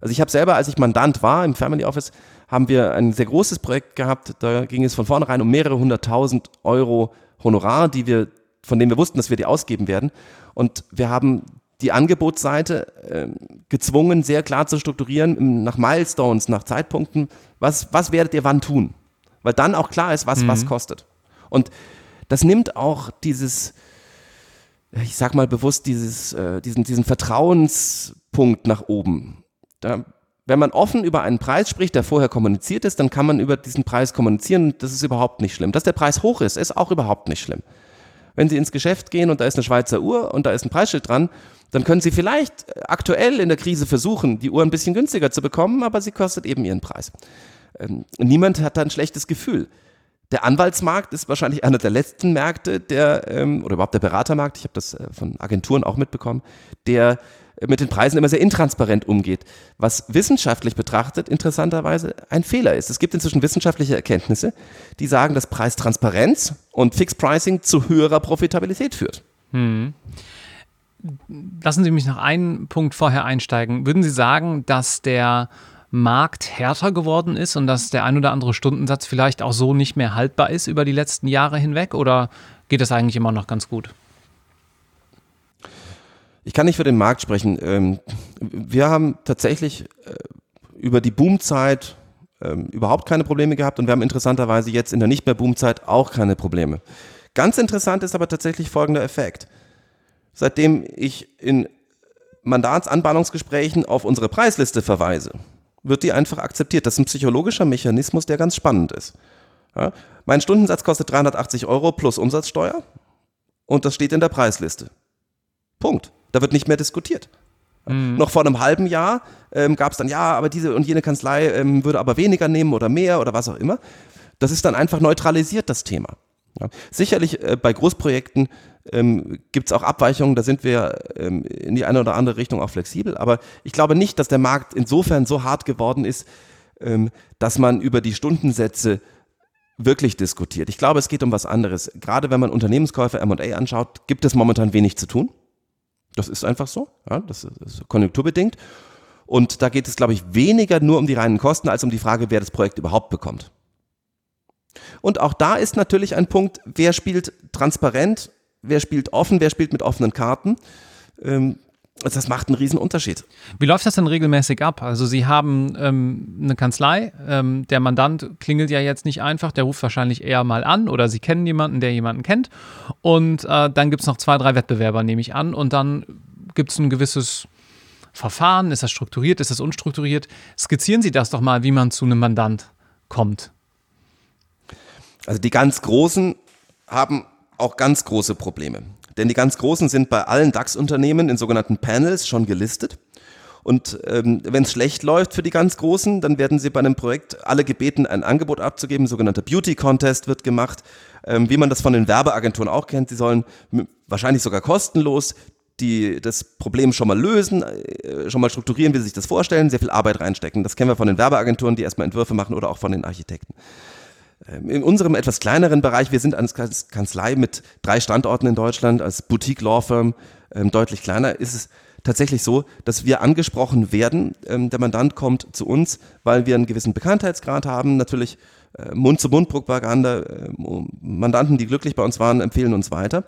Also ich habe selber, als ich Mandant war im Family Office, haben wir ein sehr großes Projekt gehabt. Da ging es von vornherein um mehrere hunderttausend Euro Honorar, die wir, von denen wir wussten, dass wir die ausgeben werden. Und wir haben die Angebotsseite äh, gezwungen, sehr klar zu strukturieren, nach Milestones, nach Zeitpunkten, was, was werdet ihr wann tun? Weil dann auch klar ist, was mhm. was kostet. Und das nimmt auch dieses, ich sag mal bewusst, dieses, äh, diesen, diesen Vertrauenspunkt nach oben. Da wenn man offen über einen Preis spricht, der vorher kommuniziert ist, dann kann man über diesen Preis kommunizieren. Das ist überhaupt nicht schlimm. Dass der Preis hoch ist, ist auch überhaupt nicht schlimm. Wenn Sie ins Geschäft gehen und da ist eine Schweizer Uhr und da ist ein Preisschild dran, dann können Sie vielleicht aktuell in der Krise versuchen, die Uhr ein bisschen günstiger zu bekommen, aber sie kostet eben ihren Preis. Ähm, niemand hat da ein schlechtes Gefühl. Der Anwaltsmarkt ist wahrscheinlich einer der letzten Märkte, der, ähm, oder überhaupt der Beratermarkt, ich habe das äh, von Agenturen auch mitbekommen, der mit den Preisen immer sehr intransparent umgeht, was wissenschaftlich betrachtet interessanterweise ein Fehler ist. Es gibt inzwischen wissenschaftliche Erkenntnisse, die sagen, dass Preistransparenz und Fixed Pricing zu höherer Profitabilität führt. Hm. Lassen Sie mich noch einen Punkt vorher einsteigen. Würden Sie sagen, dass der Markt härter geworden ist und dass der ein oder andere Stundensatz vielleicht auch so nicht mehr haltbar ist über die letzten Jahre hinweg? Oder geht das eigentlich immer noch ganz gut? Ich kann nicht für den Markt sprechen. Ähm, wir haben tatsächlich äh, über die Boomzeit ähm, überhaupt keine Probleme gehabt und wir haben interessanterweise jetzt in der nicht mehr Boomzeit auch keine Probleme. Ganz interessant ist aber tatsächlich folgender Effekt. Seitdem ich in Mandatsanbahnungsgesprächen auf unsere Preisliste verweise, wird die einfach akzeptiert. Das ist ein psychologischer Mechanismus, der ganz spannend ist. Ja, mein Stundensatz kostet 380 Euro plus Umsatzsteuer und das steht in der Preisliste. Punkt. Da wird nicht mehr diskutiert. Mhm. Noch vor einem halben Jahr ähm, gab es dann, ja, aber diese und jene Kanzlei ähm, würde aber weniger nehmen oder mehr oder was auch immer. Das ist dann einfach neutralisiert, das Thema. Ja. Sicherlich äh, bei Großprojekten ähm, gibt es auch Abweichungen, da sind wir ähm, in die eine oder andere Richtung auch flexibel, aber ich glaube nicht, dass der Markt insofern so hart geworden ist, ähm, dass man über die Stundensätze wirklich diskutiert. Ich glaube, es geht um was anderes. Gerade wenn man Unternehmenskäufe M&A anschaut, gibt es momentan wenig zu tun. Das ist einfach so, ja, das ist konjunkturbedingt. Und da geht es, glaube ich, weniger nur um die reinen Kosten, als um die Frage, wer das Projekt überhaupt bekommt. Und auch da ist natürlich ein Punkt, wer spielt transparent, wer spielt offen, wer spielt mit offenen Karten. Ähm, das macht einen riesen Unterschied. Wie läuft das denn regelmäßig ab? Also Sie haben ähm, eine Kanzlei, ähm, der Mandant klingelt ja jetzt nicht einfach, der ruft wahrscheinlich eher mal an oder Sie kennen jemanden, der jemanden kennt. Und äh, dann gibt es noch zwei, drei Wettbewerber, nehme ich an. Und dann gibt es ein gewisses Verfahren. Ist das strukturiert, ist das unstrukturiert? Skizzieren Sie das doch mal, wie man zu einem Mandant kommt. Also die ganz Großen haben auch ganz große Probleme. Denn die ganz Großen sind bei allen DAX-Unternehmen in sogenannten Panels schon gelistet. Und ähm, wenn es schlecht läuft für die ganz Großen, dann werden sie bei einem Projekt alle gebeten, ein Angebot abzugeben. Ein sogenannter Beauty Contest wird gemacht, ähm, wie man das von den Werbeagenturen auch kennt. Sie sollen wahrscheinlich sogar kostenlos die das Problem schon mal lösen, äh, schon mal strukturieren, wie sie sich das vorstellen, sehr viel Arbeit reinstecken. Das kennen wir von den Werbeagenturen, die erstmal Entwürfe machen oder auch von den Architekten. Ähm, in unserem etwas kleineren Bereich, wir sind als Kanzlei mit drei Standorten in Deutschland, als Boutique Law Firm ähm, deutlich kleiner, ist es tatsächlich so, dass wir angesprochen werden. Ähm, der Mandant kommt zu uns, weil wir einen gewissen Bekanntheitsgrad haben. Natürlich äh, Mund-zu-Mund-Propaganda. Mandanten, die glücklich bei uns waren, empfehlen uns weiter.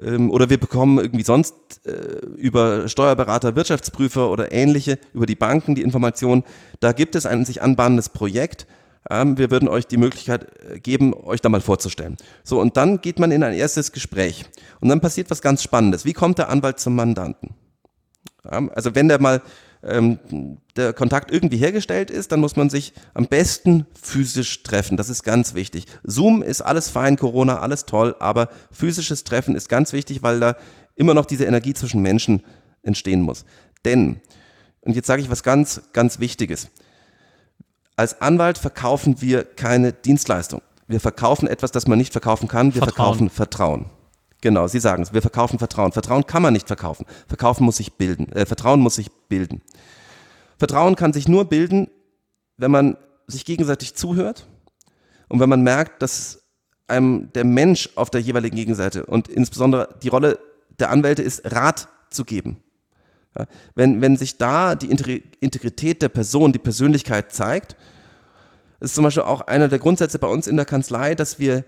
Oder wir bekommen irgendwie sonst äh, über Steuerberater, Wirtschaftsprüfer oder ähnliche, über die Banken die Information, da gibt es ein sich anbahnendes Projekt wir würden euch die Möglichkeit äh, geben, euch da mal vorzustellen. So, und dann geht man in ein erstes Gespräch. Und dann passiert was ganz Spannendes. Wie kommt der Anwalt zum Mandanten? also wenn der mal ähm, der Kontakt irgendwie hergestellt ist, dann muss man sich am besten physisch treffen. Das ist ganz wichtig. Zoom ist alles fein, Corona, alles toll, aber physisches Treffen ist ganz wichtig, weil da immer noch diese Energie zwischen Menschen entstehen muss. Denn, und jetzt sage ich was ganz, ganz Wichtiges. Als Anwalt verkaufen wir keine Dienstleistung. Wir verkaufen etwas, das man nicht verkaufen kann. Wir Vertrauen. verkaufen Vertrauen. Genau, Sie sagen es. Wir verkaufen Vertrauen. Vertrauen kann man nicht verkaufen. Verkaufen muss sich bilden. Äh, Vertrauen muss sich bilden. Vertrauen kann sich nur bilden, wenn man sich gegenseitig zuhört und wenn man merkt, dass einem der Mensch auf der jeweiligen Gegenseite und insbesondere die Rolle der Anwälte ist, Rat zu geben. Wenn, wenn sich da die Integrität der Person, die Persönlichkeit zeigt, ist zum Beispiel auch einer der Grundsätze bei uns in der Kanzlei, dass wir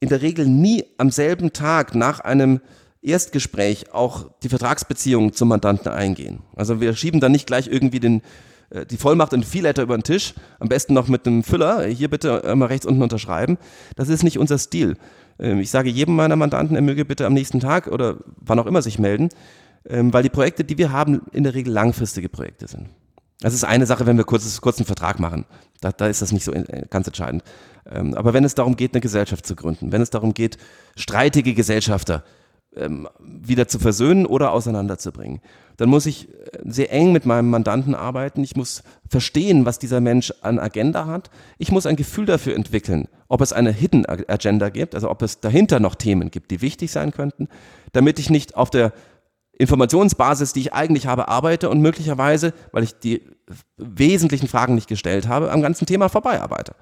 in der Regel nie am selben Tag nach einem Erstgespräch auch die Vertragsbeziehungen zum Mandanten eingehen. Also wir schieben da nicht gleich irgendwie den, äh, die Vollmacht und Viehletter über den Tisch, am besten noch mit einem Füller, hier bitte mal rechts unten unterschreiben. Das ist nicht unser Stil. Ähm, ich sage jedem meiner Mandanten, er möge bitte am nächsten Tag oder wann auch immer sich melden, ähm, weil die Projekte, die wir haben, in der Regel langfristige Projekte sind. Das ist eine Sache, wenn wir kurz, kurz einen Vertrag machen. Da, da ist das nicht so äh, ganz entscheidend. Ähm, aber wenn es darum geht, eine Gesellschaft zu gründen, wenn es darum geht, streitige Gesellschafter ähm, wieder zu versöhnen oder auseinanderzubringen, dann muss ich äh, sehr eng mit meinem Mandanten arbeiten. Ich muss verstehen, was dieser Mensch an Agenda hat. Ich muss ein Gefühl dafür entwickeln, ob es eine Hidden Agenda gibt, also ob es dahinter noch Themen gibt, die wichtig sein könnten, damit ich nicht auf der Informationsbasis, die ich eigentlich habe, arbeite und möglicherweise, weil ich die wesentlichen Fragen nicht gestellt habe, am ganzen Thema vorbei arbeite.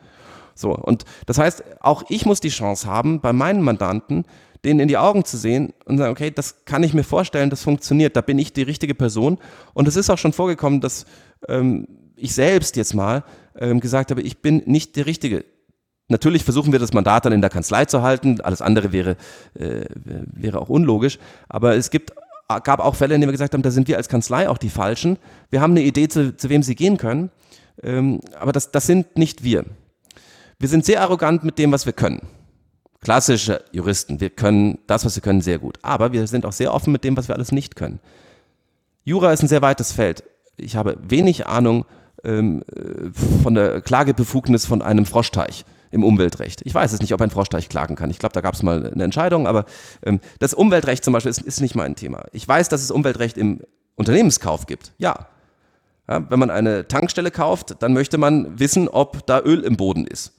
So, und das heißt, auch ich muss die Chance haben, bei meinen Mandanten, denen in die Augen zu sehen und sagen, okay, das kann ich mir vorstellen, das funktioniert, da bin ich die richtige Person. Und es ist auch schon vorgekommen, dass ähm, ich selbst jetzt mal ähm, gesagt habe, ich bin nicht der Richtige. Natürlich versuchen wir das Mandat dann in der Kanzlei zu halten, alles andere wäre, äh, wäre auch unlogisch, aber es gibt gab auch Fälle, in denen wir gesagt haben, da sind wir als Kanzlei auch die Falschen. Wir haben eine Idee, zu, zu wem sie gehen können, ähm, aber das, das sind nicht wir. Wir sind sehr arrogant mit dem, was wir können. Klassische Juristen, wir können das, was wir können, sehr gut. Aber wir sind auch sehr offen mit dem, was wir alles nicht können. Jura ist ein sehr weites Feld. Ich habe wenig Ahnung ähm, äh, von der Klagebefugnis von einem Froschteich im Umweltrecht. Ich weiß es nicht, ob ein Froschteich klagen kann. Ich glaube, da gab es mal eine Entscheidung, aber ähm, das Umweltrecht zum Beispiel ist, ist nicht mein Thema. Ich weiß, dass es Umweltrecht im Unternehmenskauf gibt. Ja. ja. Wenn man eine Tankstelle kauft, dann möchte man wissen, ob da Öl im Boden ist.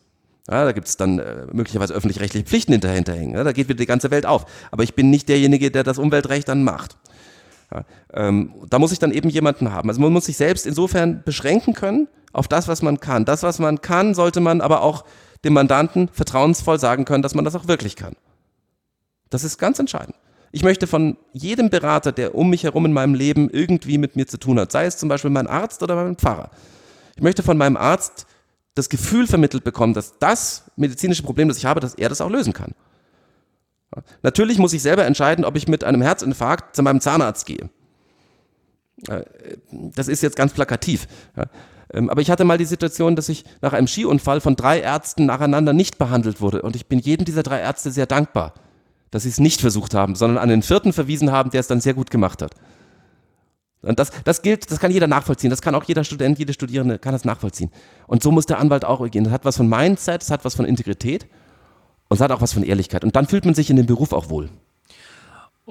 Ja, da gibt es dann äh, möglicherweise öffentlich-rechtliche Pflichten hinterhängen. Ja, da geht wieder die ganze Welt auf. Aber ich bin nicht derjenige, der das Umweltrecht dann macht. Ja, ähm, da muss ich dann eben jemanden haben. Also man muss sich selbst insofern beschränken können auf das, was man kann. Das, was man kann, sollte man aber auch dem Mandanten vertrauensvoll sagen können, dass man das auch wirklich kann. Das ist ganz entscheidend. Ich möchte von jedem Berater, der um mich herum in meinem Leben irgendwie mit mir zu tun hat, sei es zum Beispiel mein Arzt oder mein Pfarrer, ich möchte von meinem Arzt das Gefühl vermittelt bekommen, dass das medizinische Problem, das ich habe, dass er das auch lösen kann. Natürlich muss ich selber entscheiden, ob ich mit einem Herzinfarkt zu meinem Zahnarzt gehe. Äh, das ist jetzt ganz plakativ. Ähm, aber ich hatte mal die Situation, dass ich nach einem Skiunfall von drei Ärzten nacheinander nicht behandelt wurde. Und ich bin jedem dieser drei Ärzte sehr dankbar, dass sie es nicht versucht haben, sondern an den vierten verwiesen haben, der es dann sehr gut gemacht hat. Und das, das gilt, das kann jeder nachvollziehen. Das kann auch jeder Student, jede Studierende kann das nachvollziehen. Und so muss der Anwalt auch gehen. Das hat was von Mindset, das hat was von Integrität und es hat auch was von Ehrlichkeit. Und dann fühlt man sich in dem Beruf auch wohl.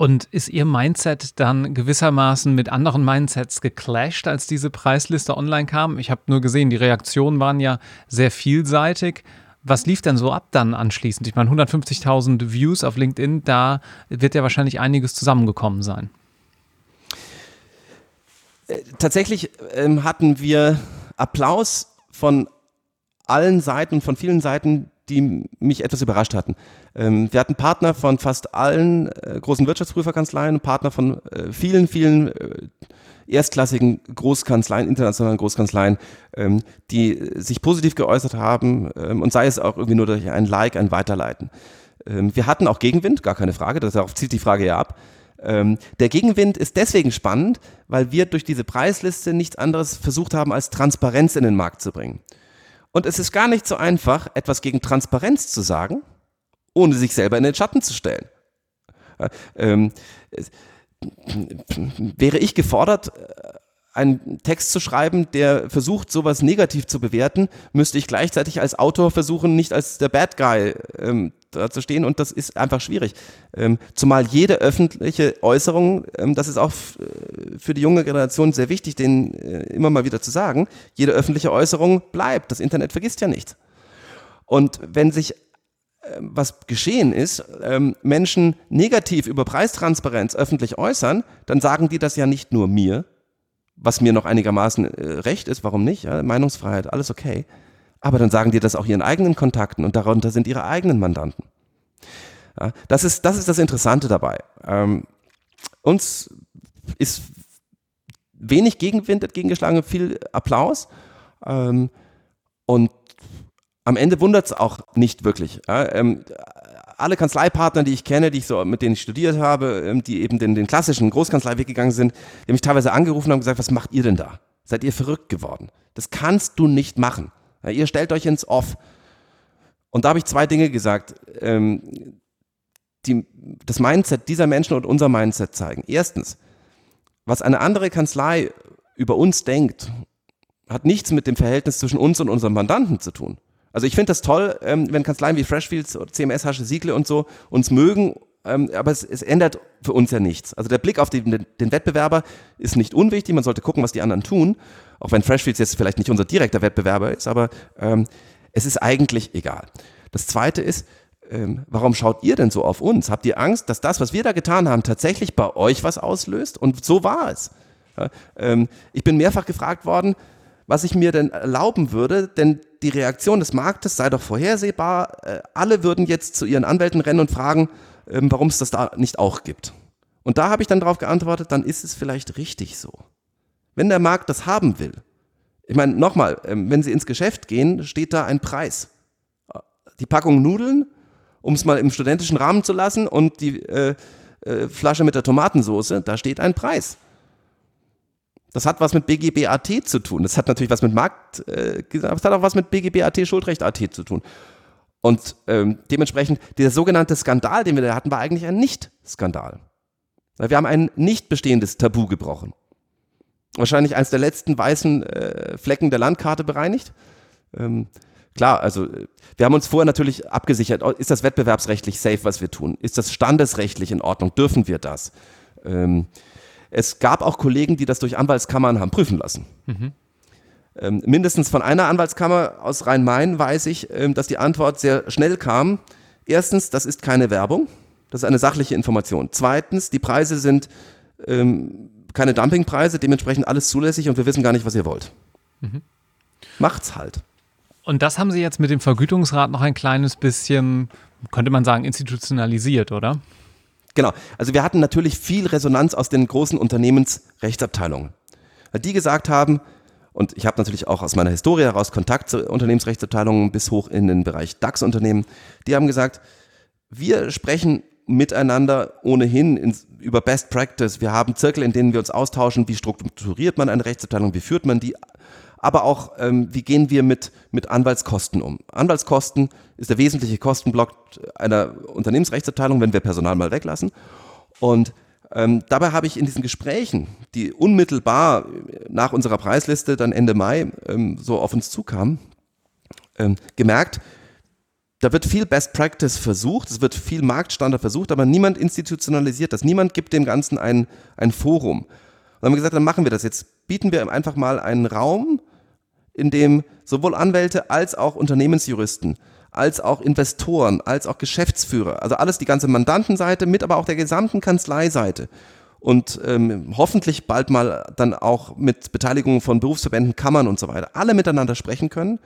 Und ist Ihr Mindset dann gewissermaßen mit anderen Mindsets geclasht, als diese Preisliste online kam? Ich habe nur gesehen, die Reaktionen waren ja sehr vielseitig. Was lief denn so ab dann anschließend? Ich meine, 150.000 Views auf LinkedIn, da wird ja wahrscheinlich einiges zusammengekommen sein. Äh, tatsächlich ähm, hatten wir Applaus von allen Seiten, von vielen Seiten, die mich etwas überrascht hatten. Ähm, wir hatten Partner von fast allen äh, großen Wirtschaftsprüferkanzleien, Partner von äh, vielen, vielen äh, erstklassigen Großkanzleien, internationalen Großkanzleien, ähm, die sich positiv geäußert haben ähm, und sei es auch irgendwie nur durch ein Like, ein Weiterleiten. Wir hatten auch Gegenwind, gar keine Frage, darauf zielt die Frage ja ab. Der Gegenwind ist deswegen spannend, weil wir durch diese Preisliste nichts anderes versucht haben, als Transparenz in den Markt zu bringen. Und es ist gar nicht so einfach, etwas gegen Transparenz zu sagen, ohne sich selber in den Schatten zu stellen. Ähm, wäre ich gefordert, einen Text zu schreiben, der versucht, sowas negativ zu bewerten, müsste ich gleichzeitig als Autor versuchen, nicht als der Bad Guy ähm, da zu stehen und das ist einfach schwierig. Ähm, zumal jede öffentliche Äußerung, ähm, das ist auch äh, für die junge Generation sehr wichtig, den äh, immer mal wieder zu sagen, jede öffentliche Äußerung bleibt. Das Internet vergisst ja nichts. Und wenn sich was geschehen ist, ähm, Menschen negativ über Preistransparenz öffentlich äußern, dann sagen die das ja nicht nur mir, was mir noch einigermaßen äh, recht ist, warum nicht? Ja, Meinungsfreiheit, alles okay. Aber dann sagen die das auch ihren eigenen Kontakten und darunter sind ihre eigenen Mandanten. Ja, das, ist, das ist das Interessante dabei. Ähm, uns ist wenig Gegenwind entgegengeschlagen, viel Applaus. Ähm, und am Ende wundert es auch nicht wirklich. Ja, ähm, alle Kanzleipartner, die ich kenne, die ich so, mit denen ich studiert habe, ähm, die eben den, den klassischen Großkanzleiweg gegangen sind, die haben mich teilweise angerufen und haben gesagt, was macht ihr denn da? Seid ihr verrückt geworden? Das kannst du nicht machen. Ja, ihr stellt euch ins Off. Und da habe ich zwei Dinge gesagt, ähm, die das Mindset dieser Menschen und unser Mindset zeigen. Erstens, was eine andere Kanzlei über uns denkt, hat nichts mit dem Verhältnis zwischen uns und unserem Mandanten zu tun. Also ich finde das toll, ähm, wenn Kanzleien wie Freshfields oder CMS, Hasche, Siegle und so uns mögen, ähm, aber es, es, ändert für uns ja nichts. Also der Blick auf den, den, Wettbewerber ist nicht unwichtig, man sollte gucken, was die anderen tun, auch wenn Freshfields jetzt vielleicht nicht unser direkter Wettbewerber ist, aber ähm, es ist eigentlich egal. Das Zweite ist, ähm, warum schaut ihr denn so auf uns? Habt ihr Angst, dass das, was wir da getan haben, tatsächlich bei euch was auslöst? Und so war es. Ja, ähm, ich bin mehrfach gefragt worden, was ich mir denn erlauben würde, denn die Reaktion des Marktes sei doch vorhersehbar. Äh, alle würden jetzt zu ihren Anwälten rennen und fragen, ähm, warum es das da nicht auch gibt. Und da habe ich dann darauf geantwortet, dann ist es vielleicht richtig so. Wenn der Markt das haben will, ich meine, nochmal, ähm, wenn Sie ins Geschäft gehen, steht da ein Preis. Die Packung Nudeln, um es mal im studentischen Rahmen zu lassen, und die äh, äh, Flasche mit der Tomatensoße, da steht ein Preis. Das hat was mit BGBAT zu tun. Das hat natürlich was mit Markt, äh, das hat auch was mit BGBAT, Schuldrecht-AT zu tun. Und ähm, dementsprechend, der sogenannte Skandal, den wir da hatten, war eigentlich ein Nicht-Skandal. Wir haben ein nicht bestehendes Tabu gebrochen. Wahrscheinlich eines der letzten weißen äh, Flecken der Landkarte bereinigt. Ähm, klar, also wir haben uns vorher natürlich abgesichert, ist das wettbewerbsrechtlich safe, was wir tun? Ist das standesrechtlich in Ordnung? Dürfen wir das? Ähm, es gab auch Kollegen, die das durch Anwaltskammern haben prüfen lassen. Mhm. Ähm, mindestens von einer Anwaltskammer aus Rhein-Main weiß ich, ähm, dass die Antwort sehr schnell kam. Erstens, das ist keine Werbung, das ist eine sachliche Information. Zweitens, die Preise sind ähm, keine Dumpingpreise, dementsprechend alles zulässig und wir wissen gar nicht, was ihr wollt. Mhm. Macht's halt. Und das haben Sie jetzt mit dem Vergütungsrat noch ein kleines bisschen, könnte man sagen, institutionalisiert, oder? Genau. Also wir hatten natürlich viel Resonanz aus den großen Unternehmensrechtsabteilungen. Weil die gesagt haben, und ich habe natürlich auch aus meiner Historie heraus Kontakt zu Unternehmensrechtsabteilungen bis hoch in den Bereich DAX-Unternehmen. Die haben gesagt, wir sprechen miteinander ohnehin in, über Best Practice. Wir haben Zirkel, in denen wir uns austauschen, wie strukturiert man eine Rechtsabteilung, wie führt man die, aber auch, ähm, wie gehen wir mit, mit Anwaltskosten um. Anwaltskosten ist der wesentliche Kostenblock einer Unternehmensrechtsabteilung, wenn wir Personal mal weglassen. Und ähm, dabei habe ich in diesen Gesprächen, die unmittelbar nach unserer Preisliste dann Ende Mai ähm, so auf uns zukamen, ähm, gemerkt, da wird viel Best Practice versucht, es wird viel Marktstandard versucht, aber niemand institutionalisiert das. Niemand gibt dem Ganzen ein, ein Forum. Und dann haben wir gesagt, dann machen wir das. Jetzt bieten wir einfach mal einen Raum, in dem sowohl Anwälte als auch Unternehmensjuristen als auch Investoren, als auch Geschäftsführer, also alles die ganze Mandantenseite mit, aber auch der gesamten Kanzleiseite und ähm, hoffentlich bald mal dann auch mit Beteiligung von Berufsverbänden, Kammern und so weiter, alle miteinander sprechen können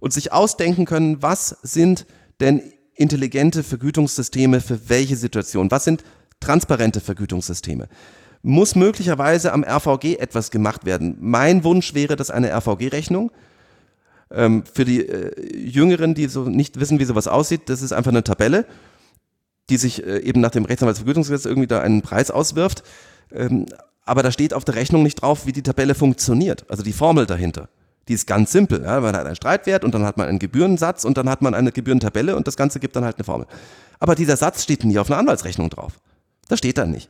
und sich ausdenken können, was sind denn intelligente Vergütungssysteme für welche Situation, was sind transparente Vergütungssysteme. Muss möglicherweise am RVG etwas gemacht werden. Mein Wunsch wäre, dass eine RVG-Rechnung ähm, für die äh, Jüngeren, die so nicht wissen, wie sowas aussieht, das ist einfach eine Tabelle, die sich äh, eben nach dem Rechtsanwaltsvergütungsgesetz irgendwie da einen Preis auswirft. Ähm, aber da steht auf der Rechnung nicht drauf, wie die Tabelle funktioniert, also die Formel dahinter. Die ist ganz simpel. Ja? Man hat einen Streitwert und dann hat man einen Gebührensatz und dann hat man eine Gebührentabelle und das Ganze gibt dann halt eine Formel. Aber dieser Satz steht nie auf einer Anwaltsrechnung drauf. Das steht da nicht.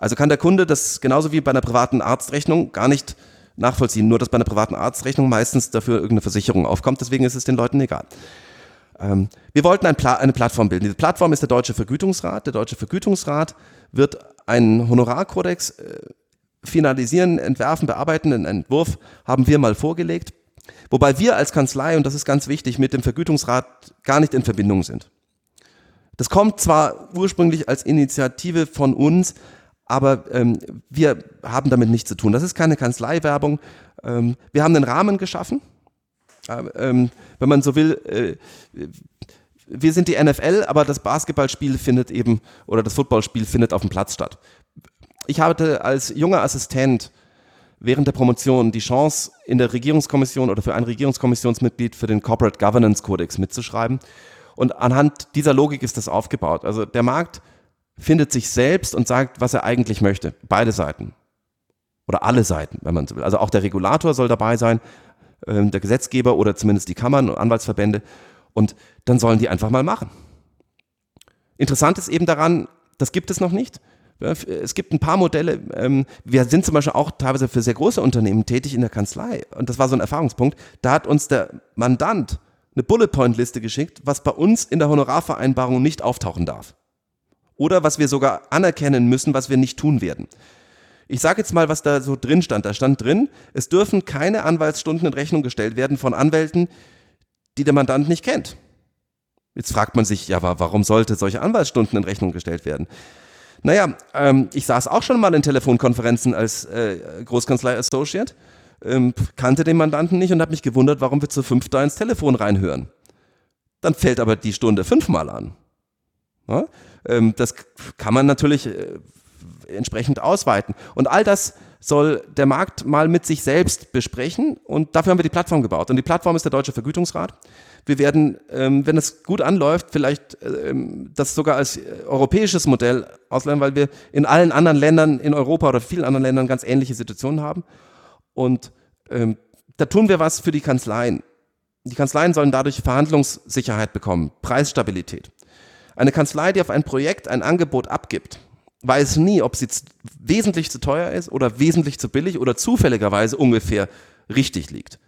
Also kann der Kunde das genauso wie bei einer privaten Arztrechnung gar nicht nachvollziehen. Nur, dass bei einer privaten Arztrechnung meistens dafür irgendeine Versicherung aufkommt. Deswegen ist es den Leuten egal. Ähm, wir wollten ein Pla eine Plattform bilden. Diese Plattform ist der Deutsche Vergütungsrat. Der Deutsche Vergütungsrat wird einen Honorarkodex äh, finalisieren, entwerfen, bearbeiten. Einen Entwurf haben wir mal vorgelegt. Wobei wir als Kanzlei, und das ist ganz wichtig, mit dem Vergütungsrat gar nicht in Verbindung sind. Das kommt zwar ursprünglich als Initiative von uns, aber ähm, wir haben damit nichts zu tun. Das ist keine Kanzleiwerbung. Ähm, wir haben einen Rahmen geschaffen. Ähm, wenn man so will, äh, wir sind die NFL, aber das Basketballspiel findet eben oder das Footballspiel findet auf dem Platz statt. Ich hatte als junger Assistent während der Promotion die Chance, in der Regierungskommission oder für ein Regierungskommissionsmitglied für den Corporate Governance Codex mitzuschreiben. Und anhand dieser Logik ist das aufgebaut. Also der Markt findet sich selbst und sagt, was er eigentlich möchte. Beide Seiten. Oder alle Seiten, wenn man so will. Also auch der Regulator soll dabei sein, äh, der Gesetzgeber oder zumindest die Kammern und Anwaltsverbände. Und dann sollen die einfach mal machen. Interessant ist eben daran, das gibt es noch nicht. Es gibt ein paar Modelle. Ähm, wir sind zum Beispiel auch teilweise für sehr große Unternehmen tätig in der Kanzlei. Und das war so ein Erfahrungspunkt. Da hat uns der Mandant eine Bullet-Point-Liste geschickt, was bei uns in der Honorarvereinbarung nicht auftauchen darf oder was wir sogar anerkennen müssen, was wir nicht tun werden. Ich sage jetzt mal, was da so drin stand. Da stand drin, es dürfen keine Anwaltsstunden in Rechnung gestellt werden von Anwälten, die der Mandant nicht kennt. Jetzt fragt man sich, ja, warum sollte solche Anwaltsstunden in Rechnung gestellt werden? Naja, ähm, ich saß auch schon mal in Telefonkonferenzen als äh, Großkanzlei Associate, ähm, kannte den Mandanten nicht und habe mich gewundert, warum wir zu fünf da ins Telefon reinhören. Dann fällt aber die Stunde fünfmal an. Ja? Ähm, das kann man natürlich äh, entsprechend ausweiten. Und all das soll der Markt mal mit sich selbst besprechen und dafür haben wir die Plattform gebaut. Und die Plattform ist der Deutsche Vergütungsrat. Wir werden, ähm, wenn es gut anläuft, vielleicht ähm, das sogar als äh, europäisches Modell ausleihen, weil wir in allen anderen Ländern in Europa oder vielen anderen Ländern ganz ähnliche Situationen haben. Und da tun wir was für die Kanzleien. Die Kanzleien sollen dadurch Verhandlungssicherheit bekommen, Preisstabilität. Eine Kanzlei, die auf ein Projekt ein Angebot abgibt, weiß nie, ob sie wesentlich zu teuer ist oder wesentlich zu billig oder zufälligerweise ungefähr richtig liegt.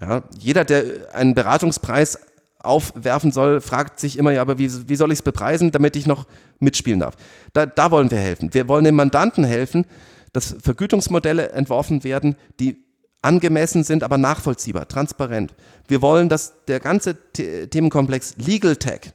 Ja, jeder, der einen Beratungspreis aufwerfen soll, fragt sich immer, ja, aber wie, wie soll ich es bepreisen, damit ich noch mitspielen darf? Da, da wollen wir helfen. Wir wollen den Mandanten helfen, dass Vergütungsmodelle entworfen werden, die angemessen sind, aber nachvollziehbar, transparent. Wir wollen, dass der ganze The Themenkomplex Legal Tech,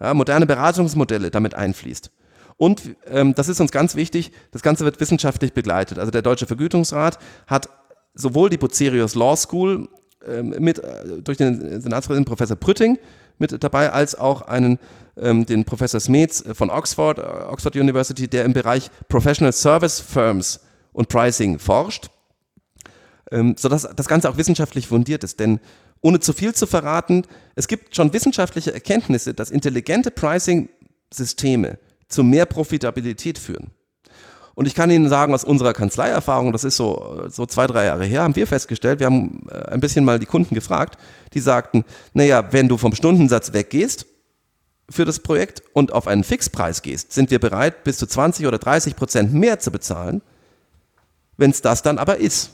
ja, moderne Beratungsmodelle damit einfließt. Und ähm, das ist uns ganz wichtig, das Ganze wird wissenschaftlich begleitet. Also der Deutsche Vergütungsrat hat sowohl die Bucerius Law School ähm, mit äh, durch den Senatspräsidenten Professor Prütting mit dabei, als auch einen ähm, den Professor Smets von Oxford, äh, Oxford University, der im Bereich Professional Service Firms und Pricing forscht, ähm, sodass das Ganze auch wissenschaftlich fundiert ist. Denn ohne zu viel zu verraten, es gibt schon wissenschaftliche Erkenntnisse, dass intelligente Pricing-Systeme zu mehr Profitabilität führen. Und ich kann Ihnen sagen, aus unserer Kanzleierfahrung, das ist so, so zwei, drei Jahre her, haben wir festgestellt, wir haben äh, ein bisschen mal die Kunden gefragt, die sagten, naja, wenn du vom Stundensatz weggehst für das Projekt und auf einen Fixpreis gehst, sind wir bereit, bis zu 20 oder 30 Prozent mehr zu bezahlen, wenn es das dann aber ist.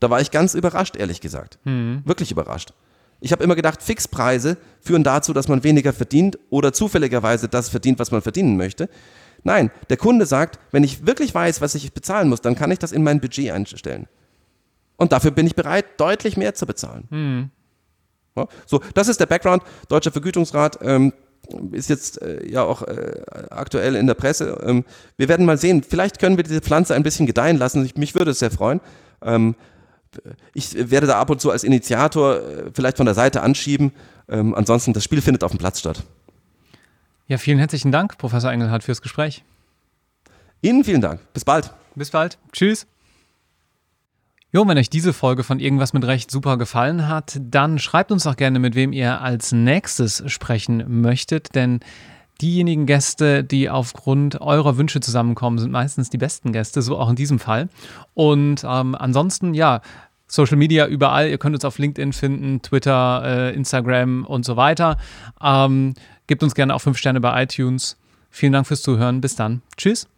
Da war ich ganz überrascht, ehrlich gesagt. Mhm. Wirklich überrascht. Ich habe immer gedacht, Fixpreise führen dazu, dass man weniger verdient oder zufälligerweise das verdient, was man verdienen möchte. Nein, der Kunde sagt, wenn ich wirklich weiß, was ich bezahlen muss, dann kann ich das in mein Budget einstellen. Und dafür bin ich bereit, deutlich mehr zu bezahlen. Mhm. Ja, so, das ist der Background. Deutscher Vergütungsrat ähm, ist jetzt äh, ja auch äh, aktuell in der Presse. Ähm, wir werden mal sehen. Vielleicht können wir diese Pflanze ein bisschen gedeihen lassen. Ich, mich würde es sehr freuen. Ähm, ich werde da ab und zu als Initiator äh, vielleicht von der Seite anschieben. Ähm, ansonsten, das Spiel findet auf dem Platz statt. Ja, vielen herzlichen Dank, Professor Engelhardt, fürs Gespräch. Ihnen vielen Dank. Bis bald. Bis bald. Tschüss. Jo, wenn euch diese Folge von Irgendwas mit Recht super gefallen hat, dann schreibt uns doch gerne, mit wem ihr als nächstes sprechen möchtet, denn diejenigen Gäste, die aufgrund eurer Wünsche zusammenkommen, sind meistens die besten Gäste, so auch in diesem Fall. Und ähm, ansonsten, ja, Social Media überall. Ihr könnt uns auf LinkedIn finden, Twitter, äh, Instagram und so weiter. Ähm, gebt uns gerne auch fünf Sterne bei iTunes. Vielen Dank fürs Zuhören. Bis dann. Tschüss.